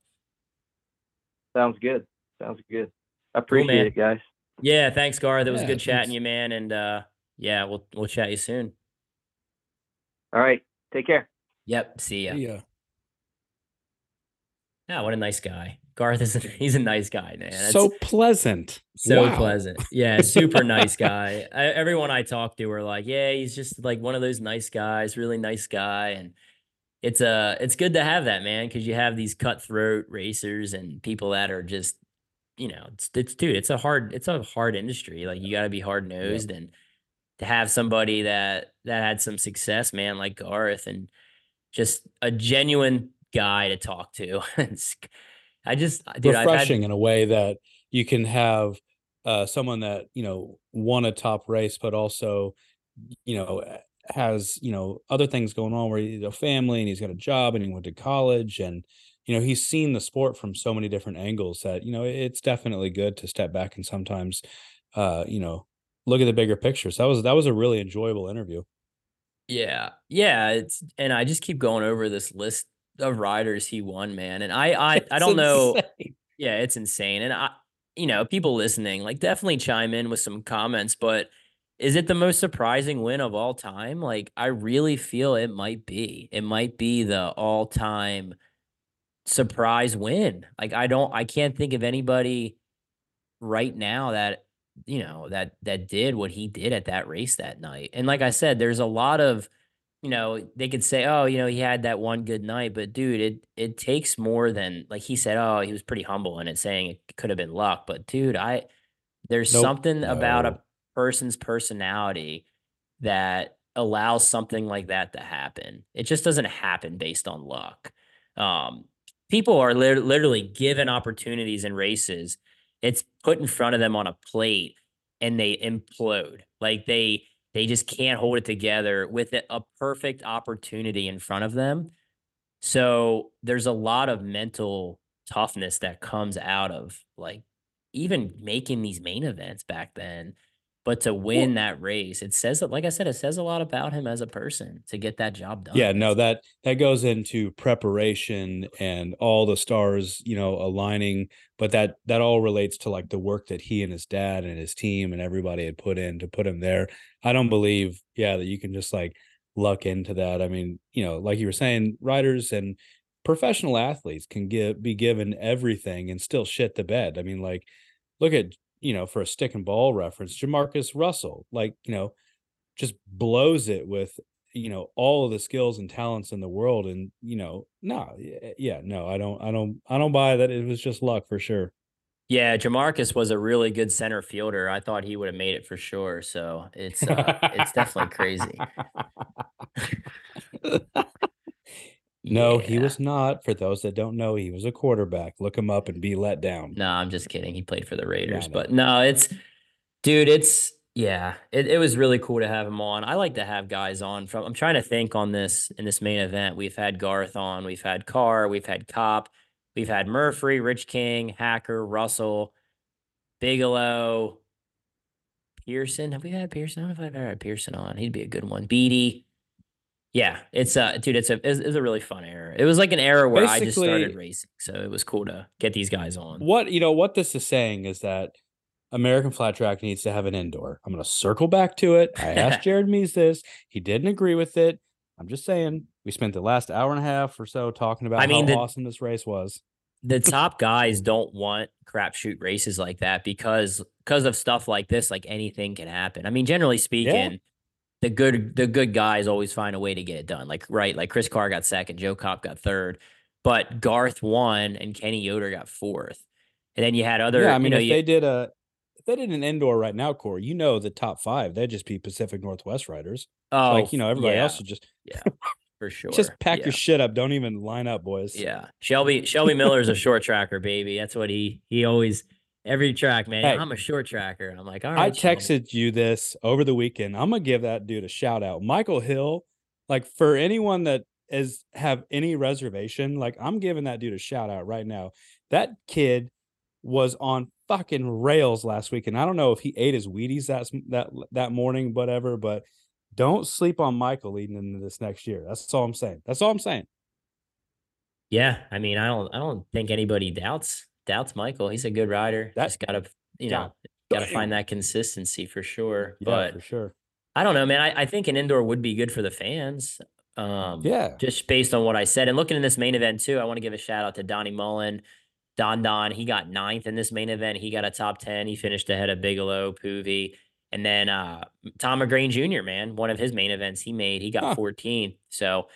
Sounds good. Sounds good. I appreciate man. it, guys. Yeah, thanks, Garth. It was Yeah, good chatting thanks. you, man. And uh yeah, we'll we'll chat you soon. All right. Take care. Yep. See ya. Yeah. Yeah, what a nice guy. Garth is a, he's a nice guy, man. That's so pleasant. so Wow. pleasant. Yeah, super nice guy. I, everyone I talk to were like, yeah, he's just like one of those nice guys, really nice guy. And it's uh it's good to have that, man, because you have these cutthroat racers and people that are just, you know, it's it's dude, it's a hard, it's a hard industry. Like you gotta be hard nosed and to have somebody that that had some success, man, like Garth, and just a genuine guy to talk to. It's- I just, dude, I've had- refreshing in a way that you can have uh, someone that you know won a top race, but also you know has you know other things going on where he's a family and he's got a job and he went to college and you know he's seen the sport from so many different angles that you know it's definitely good to step back and sometimes uh you know look at the bigger picture so that was that was a really enjoyable interview Yeah. Yeah. It's and I just keep going over this list of riders he won, man. And I I, I don't know. Yeah, it's insane. And I you know, people listening, like definitely chime in with some comments, but is it the most surprising win of all time? Like I really feel it might be. It might be the all-time surprise win. Like I don't I can't think of anybody right now that you know that that did what he did at that race that night. And like I said, there's a lot of you know, they could say, "Oh, you know, he had that one good night," but dude, it it takes more than like he said, "Oh, he was pretty humble in it saying it could have been luck." But dude, I there's Nope. something about a person's personality that allows something like that to happen. It just doesn't happen based on luck. Um, people are lit- literally given opportunities in races. It's put in front of them on a plate and they implode. Like they they just can't hold it together with a perfect opportunity in front of them. So there's a lot of mental toughness that comes out of like even making these main events back then. But to win that race, it says that, like I said, it says a lot about him as a person to get that job done. yeah no that that goes into preparation and all the stars you know aligning but that that all relates to like the work that he and his dad and his team and everybody had put in to put him there. I don't believe yeah that you can just like luck into that. I mean you know like you were saying riders and professional athletes can give be given everything and still shit the bed. I mean like look at you know for a stick and ball reference jamarcus russell like you know just blows it with you know all of the skills and talents in the world and you know no yeah, yeah no i don't i don't i don't buy that it was just luck for sure Yeah, Jamarcus was a really good center fielder. I thought he would have made it for sure. So it's uh, it's definitely crazy. no he was not for those that don't know he was a quarterback look him up and be let down No, I'm just kidding. He played for the Raiders, know. but no, it's dude, it's yeah, it, it was really cool to have him on. I like to have guys on from I'm trying to think on this in this main event. We've had Garth on, we've had Carr, we've had Kopp, we've had Murphy, Rich King, Hacker, Russell, Bigelow, Pearson. Have we had Pearson? I don't know if I've ever had Pearson on. He'd be a good one. Beatty. Yeah, it's uh dude, it's a it's, it's a really fun era. It was like an era where I just started racing. So it was cool to get these guys on. what you know what this is saying is that american flat track needs to have an indoor i'm going to circle back to it i asked jared mees this he didn't agree with it i'm just saying we spent the last hour and a half or so talking about I mean, how the- awesome this race was the top guys don't want crapshoot races like that because because of stuff like this, like anything can happen. I mean, generally speaking, the good the good guys always find a way to get it done. Like right, like Chris Carr got second, Joe Kopp got third, but Garth won and Kenny Yoder got fourth. And then you had other. yeah i mean you know, if you- they did a if they did an indoor right now Cory, you know the top five they'd just be pacific northwest riders oh, like you know everybody yeah, else should just yeah. for sure. just pack yeah. your shit up don't even line up boys Yeah, Shelby Shelby Miller's a short tracker, baby. That's what he he always Every track, man. Hey. I'm a short tracker. I'm like, all I right. chill. texted you this over the weekend. I'm gonna give that dude a shout out. Michael Hill, like for anyone that is have any reservation, like I'm giving that dude a shout out right now. That kid was on fucking rails last week, and I don't know if he ate his Wheaties that that that morning, whatever. But don't sleep on Michael leading into this next year. That's all I'm saying. That's all I'm saying. Yeah, I mean, I don't, I don't think anybody doubts doubts Michael. He's a good rider. That's gotta, you know, gotta find that consistency for sure. Yeah, but for sure. I don't know, man. I, I think an indoor would be good for the fans. Um, Yeah. just based on what I said and looking in this main event too, I want to give a shout out to Donnie Mullen. Don Don, he got ninth in this main event. He got a top 10. He finished ahead of Bigelow, Poovey. And then uh Tom McGrain Jr., man, one of his main events he made, he got Huh. 14th. So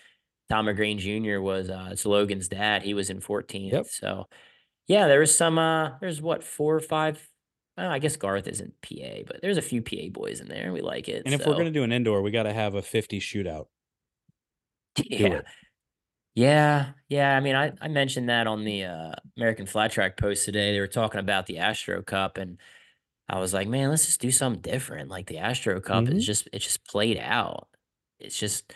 Tom McGrain Jr. was uh it's Logan's dad. He was in 14th. Yep. So yeah, there was some uh there's what four or five. uh, I guess Garth isn't PA, but there's a few PA boys in there. We like it. And if we're gonna do an indoor, we got to have a 50 shootout. yeah. Yeah, yeah. I mean, I, I mentioned that on the uh, American Flat Track post today. They were talking about the Astro Cup, and I was like, man, let's just do something different. Like the Astro Cup Mhm. is just it's just played out. It's just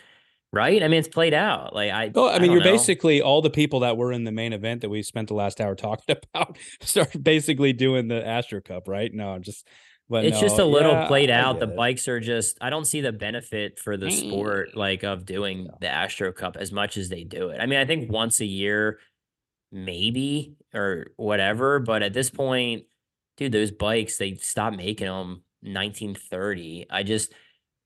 right. I mean, it's played out. Like I. Oh, I mean, don't you're know. basically all the people that were in the main event that we spent the last hour talking about start basically doing the Astro Cup, right? No, I'm just, but It's just a little yeah, played out. The it. bikes are just. I don't see the benefit for the sport mm. like of doing Yeah. the Astro Cup as much as they do it. I mean, I think once a year, maybe or whatever. But at this point, dude, those bikes they stopped making them 1930. I just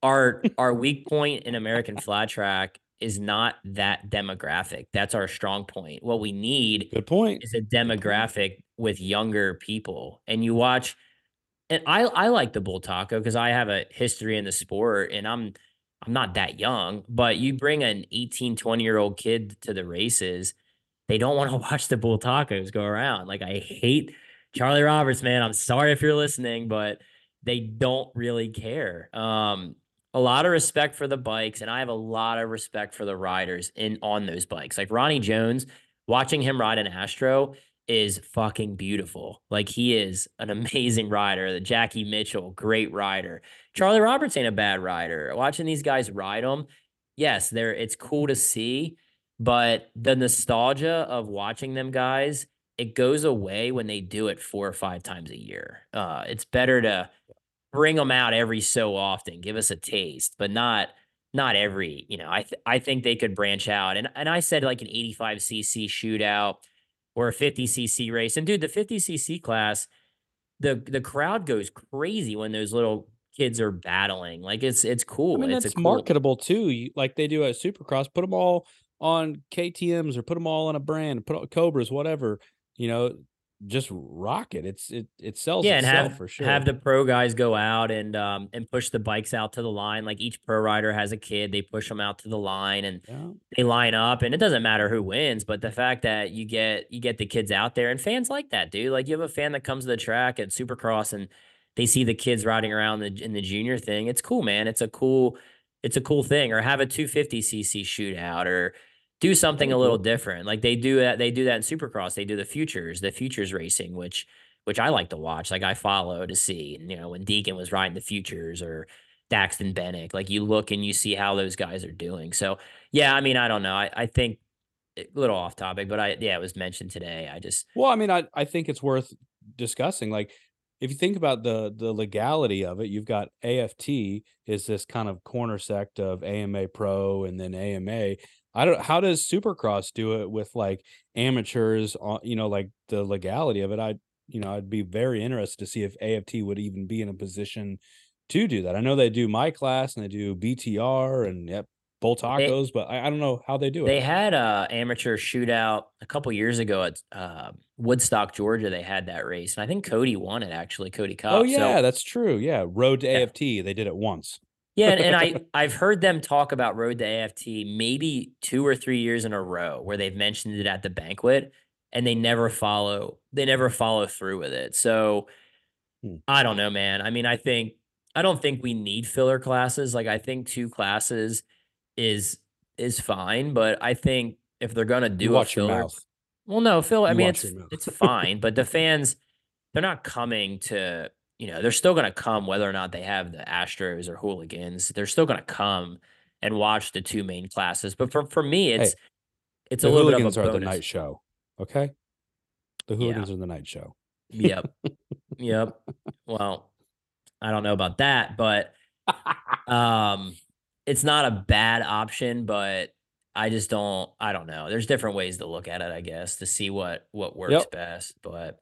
our our weak point in American flat track is not that demographic. That's our strong point. What we need Good point. is a demographic with younger people. And you watch, and I I like the Bultaco because I have a history in the sport and I'm I'm not that young, but you bring an 18, 20 year old kid to the races, they don't want to watch the Bultacos go around. Like I hate Charlie Roberts, man. I'm sorry if you're listening, but they don't really care. Um, a lot of respect for the bikes, and I have a lot of respect for the riders in on those bikes. Like Ronnie Jones, watching him ride an Astro is fucking beautiful. Like he is an amazing rider. The Jackie Mitchell, great rider. Charlie Roberts ain't a bad rider. Watching these guys ride them, yes, they're it's cool to see, but the nostalgia of watching them guys, it goes away when they do it four or five times a year. Uh, it's better to bring them out every so often, give us a taste, but not not every. You know, I th- I think they could branch out, and and I said like an 85 cc shootout or a 50 cc race, and dude, the 50 cc class, the the crowd goes crazy when those little kids are battling. Like it's it's cool. I mean, it's that's cool, marketable too. You, like they do a Supercross, put them all on KTM's or put them all on a brand, put all, Cobras, whatever. You know, just rock it. It's it it sells yeah, and itself have for sure. have the pro guys go out and um and push the bikes out to the line. Like each pro rider has a kid, they push them out to the line and Yeah. they line up and it doesn't matter who wins but the fact that you get you get the kids out there and fans like that dude like you have a fan that comes to the track at supercross and they see the kids riding around the, in the junior thing it's cool man it's a cool it's a cool thing or have a 250 cc shootout or do something a little different like they do that they do that in supercross they do the futures the futures racing which which i like to watch like i follow to see and you know when deacon was riding the futures or Daxton Bennick. Like you look and you see how those guys are doing. So yeah, I mean, I don't know. I, I think eh, a little off topic, but I yeah, it was mentioned today. I just Well, I mean, I I think it's worth discussing. Like, if you think about the the legality of it, you've got AFT is this kind of corner sect of AMA Pro and then AMA. I don't. How does Supercross do it with like amateurs? On you know, like the legality of it. I you know, I'd be very interested to see if AFT would even be in a position to do that. I know they do my class and they do BTR and yep, Bultacos, but I, I don't know how they do they it. They had a amateur shootout a couple years ago at uh, Woodstock, Georgia. They had that race, and I think Cody won it actually. Cody Kopp. Oh yeah, So, that's true. Yeah, Road to Yeah. AFT. They did it once. Yeah, and, and I I've heard them talk about Road to AFT maybe two or three years in a row where they've mentioned it at the banquet, and they never follow they never follow through with it. So Hmm. I don't know, man. I mean, I think I don't think we need filler classes. Like I think two classes is is fine, but I think if they're gonna do You a watch your filler, mouth. well, no, Phil. I mean, it's it's fine, but the fans they're not coming to you know they're still going to come whether or not they have the Astros or hooligans. They're still going to come and watch the two main classes. But for for me, it's Hey, it's a little bit of a are the night show. Okay. The Yeah. hooligans are the night show. Yep. yep. Well, I don't know about that, but um it's not a bad option, but I just don't I don't know. There's different ways to look at it, I guess, to see what what works Yep. best. But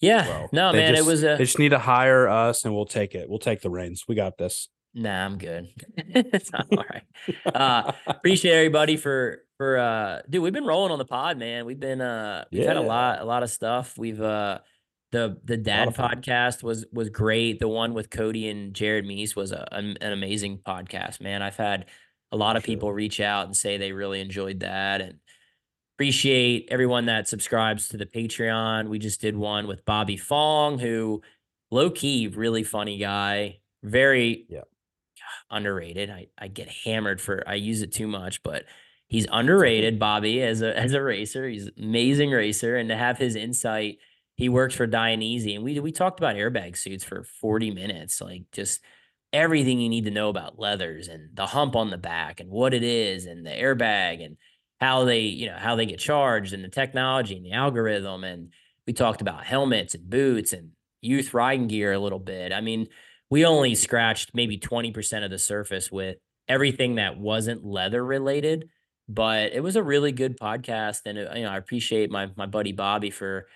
yeah, Well, no, man, just- it was a They just need to hire us, and we'll take it. We'll take the reins. We got this. nah, I'm good. it's all right. Uh, appreciate everybody for for uh dude we've been rolling on the pod man we've been uh we've had a lot a lot of stuff we've uh the the dad podcast was was great the one with cody and jared mees was a, an, an amazing podcast man i've had a lot of people reach out and say they really enjoyed that and appreciate everyone that subscribes to the patreon. We just did one with bobby fong who low key really funny guy. Very Yeah. underrated. I i get hammered for i use it too much but he's underrated bobby as a as a racer. He's an amazing racer and to have his insight he works for Dainese and we we talked about airbag suits for 40 minutes like just everything you need to know about leathers and the hump on the back and what it is and the airbag and how they you know how they get charged and the technology and the algorithm and we talked about helmets and boots and youth riding gear a little bit. I mean we only scratched maybe 20% of the surface with everything that wasn't leather related but it was a really good podcast and uh, you know i appreciate my my buddy bobby for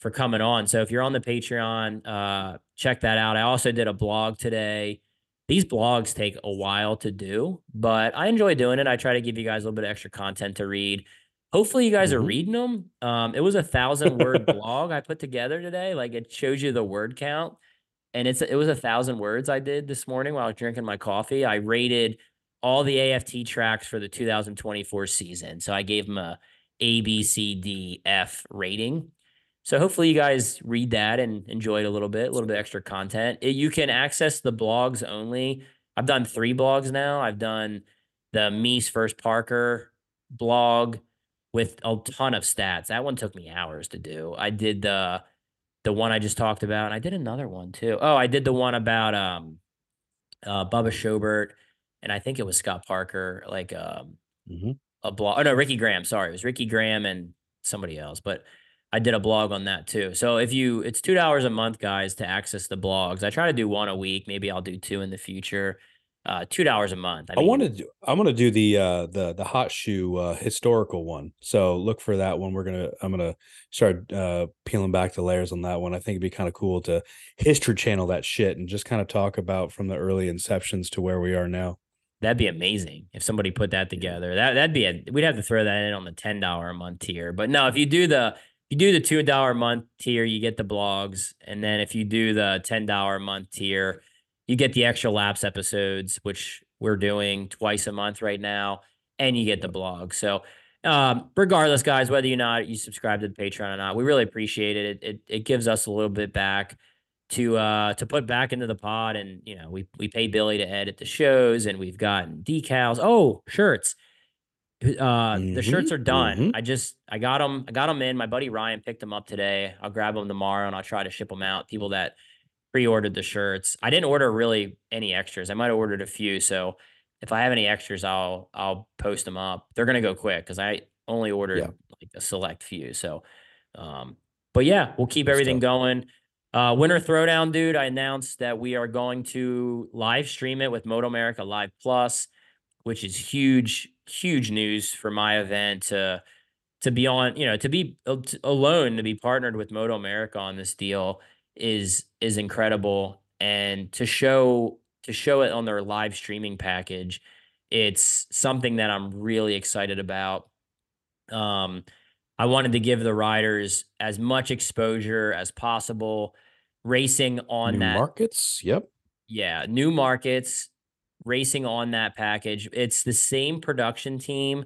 for coming on. So if you're on the patreon uh check that out. I also did a blog today these blogs take a while to do but i enjoy doing it i try to give you guys a little bit of extra content to read hopefully you guys are Mhm. reading them um it was a thousand word blog i put together today like it shows you the word count and it's it was a thousand words I did this morning while I was drinking my coffee. I rated all the AFT tracks for the 2024 season. So I gave them a A, B, C, D, F rating. So hopefully you guys read that and enjoy it a little bit, a little bit extra content. It- you can access the blogs only. I've done three blogs now. I've done the Mees first Parker blog with a ton of stats. That one took me hours to do. I did the the one I just talked about, and I did another one too. Oh, I did the one about um uh Bubba Shobert, and I think it was Scott Parker, like um Mhm. a blog. Oh no, Ricky Graham. Sorry, it was Ricky Graham and somebody else, but I did a blog on that too. So if you, it's two dollars a month, guys, to access the blogs. I try to do one a week. Maybe I'll do two in the future. Uh, two dollars a month. I, want to do. I'm gonna do the uh the the hot shoe uh historical one. So look for that one. We're gonna. I'm gonna start uh peeling back the layers on that one. I think it'd be kind of cool to history channel that shit and just kind of talk about from the early inceptions to where we are now. That'd be amazing if somebody put that together. That that'd be a we'd have to throw that in on the ten dollar a month tier. But no, if you do the you do the two dollar a month tier, you get the blogs, and then if you do the ten dollar a month tier, you get the extra laps episodes, which we're doing twice a month right now, and you get the blog. So um, regardless, guys, whether you not you subscribe to the Patreon or not, we really appreciate it. It it, it gives us a little bit back to uh to put back into the pod and you know we we pay billy to edit the shows and we've gotten decals oh shirts uh the shirts are done. mhm. i just i got them i got them in. My buddy ryan picked them up today. I'll grab them tomorrow and i'll try to ship them out. People that pre-ordered the shirts. I didn't order really any extras. I might have ordered a few so if i have any extras i'll i'll post them up. They're gonna go quick because i only ordered like a select few so um but yeah we'll keep everything going. Uh, Winter Throwdown, dude. I announced that we are going to live stream it with MotoAmerica Live Plus, which is huge, huge news for my event to to be on. You know, to be al- alone to be partnered with MotoAmerica on this deal is is incredible, and to show to show it on their live streaming package, it's something that I'm really excited about. Um, I wanted to give the riders as much exposure as possible, racing on New that markets. Yep. yeah, new markets, racing on that package. It's the same production team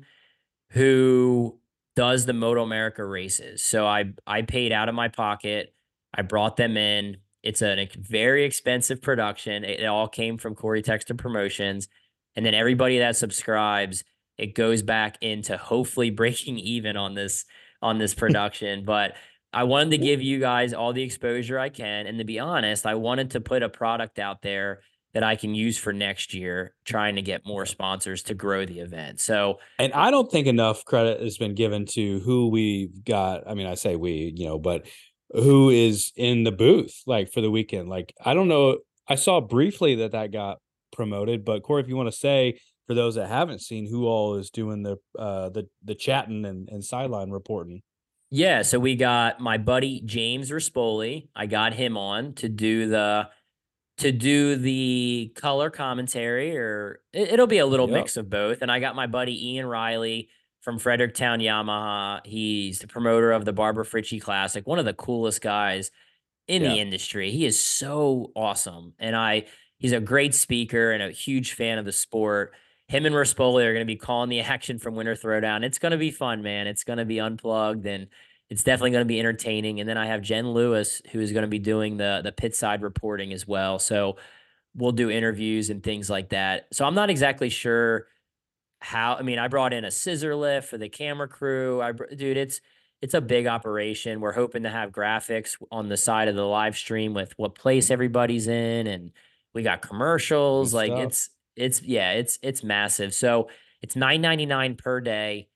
who does the MotoAmerica races. So I I paid out of my pocket. I brought them in. It's a very expensive production. It, it all came from Cory Texter Promotions, and then everybody that subscribes, it goes back into hopefully breaking even on this on this production. but I wanted to give you guys all the exposure I can. And to be honest, I wanted to put a product out there that I can use for next year, trying to get more sponsors to grow the event. So, and I don't think enough credit has been given to who we've got. I mean, I say we, you know, but who is in the booth like for the weekend? Like, I don't know. I saw briefly that that got promoted, but Cory, if you want to say for those that haven't seen who all is doing the uh the the chatting and, and sideline reporting. Yeah, so we got my buddy James Rispoli. I got him on to do the to do the color commentary, or it, will be a little yep. mix of both. And I got my buddy Ian Riley from Fredericktown Yamaha. He's the promoter of the Barbara Fritchie Classic, one of the coolest guys in yeah. the industry. He is so awesome, and I he's a great speaker and a huge fan of the sport. Him and Rispoli are going to be calling the action from Winter Throwdown. It's going to be fun, man. It's going to be unplugged and it's definitely going to be entertaining. And then I have Jen Lewis, who is going to be doing the the pit side reporting as well. So we'll do interviews and things like that. So I'm not exactly sure how. I mean, I brought in a scissor lift for the camera crew. I dude, it's it's a big operation. We're hoping to have graphics on the side of the live stream with what place everybody's in, and we got commercials. Good like stuff. it's it's yeah, it's it's massive. So it's nine ninety nine per day.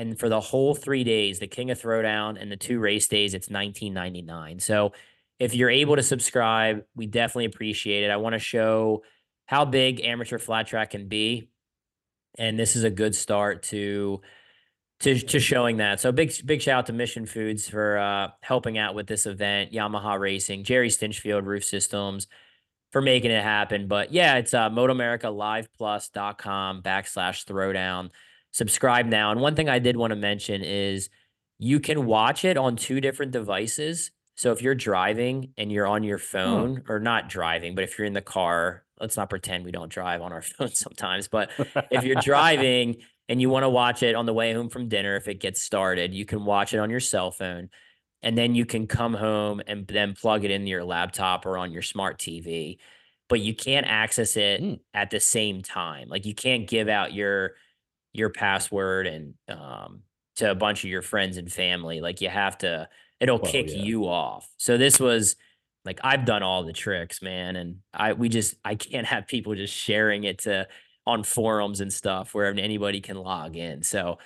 And for the whole three days, the King of Throwdown and the two race days, it's nineteen ninety nine. So if you're able to subscribe, we definitely appreciate it. I want to show how big amateur flat track can be, and this is a good start to to to showing that. So big big shout out to Mission Foods for uh, helping out with this event, Yamaha Racing, Jerry Stinchfield Roof Systems for making it happen. But yeah, it's uh, MotoAmericaLivePlus.com backslash throwdown subscribe now. And one thing I did want to mention is you can watch it on two different devices. So if you're driving and you're on your phone, or not driving, but if you're in the car, let's not pretend we don't drive on our phones sometimes. But if you're driving and you want to watch it on the way home from dinner, if it gets started, you can watch it on your cell phone. And then you can come home and then plug it into your laptop or on your smart TV. But you can't access it mm. at the same time. Like you can't give out your your password and um, to a bunch of your friends and family. Like you have to, it'll well, kick yeah. you off. So this was like I've done all the tricks, man, and I we just I can't have people just sharing it to on forums and stuff where anybody can log in. So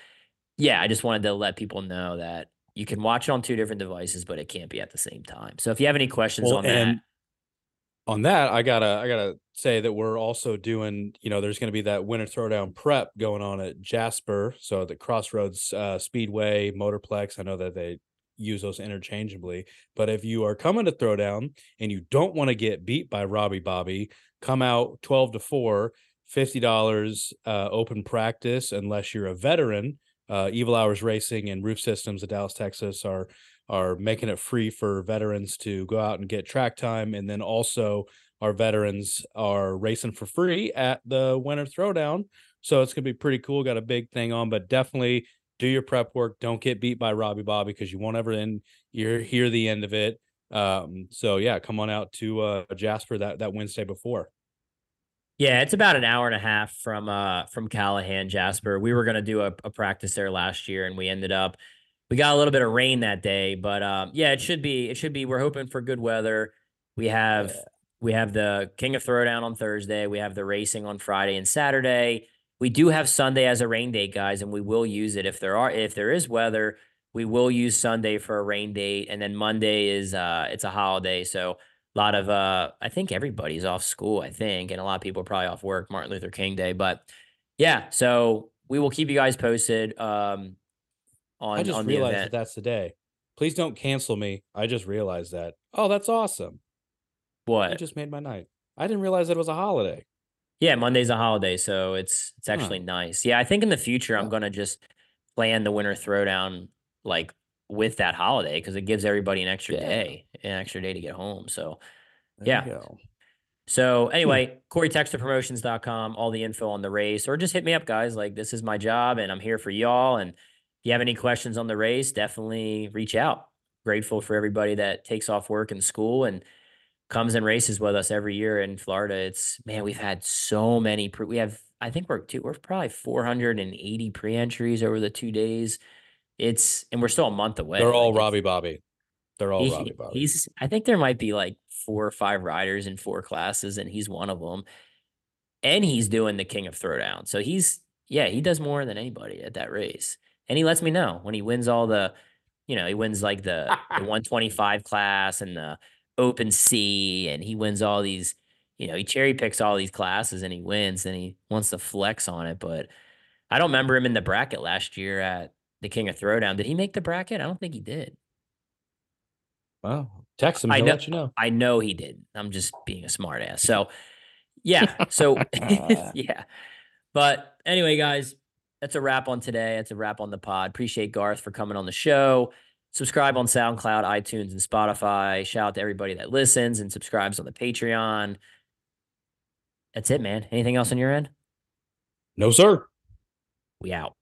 yeah, I just wanted to let people know that you can watch it on two different devices, but it can't be at the same time. So if you have any questions well, on that, on that, I gotta I gotta say that we're also doing, you know, there's gonna be that winter throwdown prep going on at Jasper. So the Crossroads uh, Speedway, Motorplex. I know that they use those interchangeably. But if you are coming to throwdown and you don't want to get beat by Robbie Bobby, come out 12 to 4, $50 uh, open practice unless you're a veteran. Uh, Evil Hours Racing and Roof Systems of Dallas, Texas are are making it free for veterans to go out and get track time and then also our veterans are racing for free at the winter throwdown. So it's going to be pretty cool got a big thing on but definitely do your prep work don't get beat by robbie bobby because you won't ever end you hear the end of it. Um so yeah come on out to uh jasper that that wednesday before. Yeah, it's about an hour and a half from uh from Callahan, Jasper. We were gonna do a, a practice there last year, and we ended up we got a little bit of rain that day, but um, yeah, it should be. It should be. We're hoping for good weather. We have yeah. we have the King of Throwdown on Thursday. We have the racing on Friday and Saturday. We do have Sunday as a rain date, guys, and we will use it if there are if there is weather. We will use Sunday for a rain date, and then Monday is uh it's a holiday, so a lot of uh I think everybody's off school, I think, and a lot of people are probably off work, Martin Luther King Day, but yeah, so we will keep you guys posted. Um, on I just on realized that that's the day. Please don't cancel me. I just realized that. Oh, that's awesome. What? I just made my night. I didn't realize it was a holiday. Yeah, Monday's a holiday, so it's it's actually huh. nice. Yeah, I think in the future I'm gonna just plan the winter throwdown like with that holiday because it gives everybody an extra yeah. day, an extra day to get home. So there yeah. So anyway, hmm. anyway, CoryTexterPromotions.com, all the info on the race, or just hit me up, guys. Like this is my job and I'm here for y'all. And you have any questions on the race, definitely reach out. Grateful for everybody that takes off work and school and comes and races with us every year in Florida. It's man, we've had so many. Pre- we have, I think we're two, we're probably 480 pre entries over the two days. It's and we're still a month away. They're all like Robbie Bobby. They're all He- Robbie Bobby. He's I think there might be like four or five riders in four classes, and he's one of them. And he's doing the King of Throwdown. So he's yeah, he does more than anybody at that race. And he lets me know when he wins all the, you know, he wins like the, the 125 class and the open C, and he wins all these, you know, he cherry picks all these classes and he wins and he wants to flex on it. But I don't remember him in the bracket last year at the King of Throwdown. Did he make the bracket? I don't think he did. Well, text him. I know- let you know. I know he didn't. I'm just being a smartass. So, yeah. So, yeah. But anyway, guys, that's a wrap on today. That's a wrap on the pod. Appreciate Garth for coming on the show. Subscribe on SoundCloud, iTunes, and Spotify. Shout out to everybody that listens and subscribes on the Patreon. That's it, man. Anything else on your end? No, sir. We out.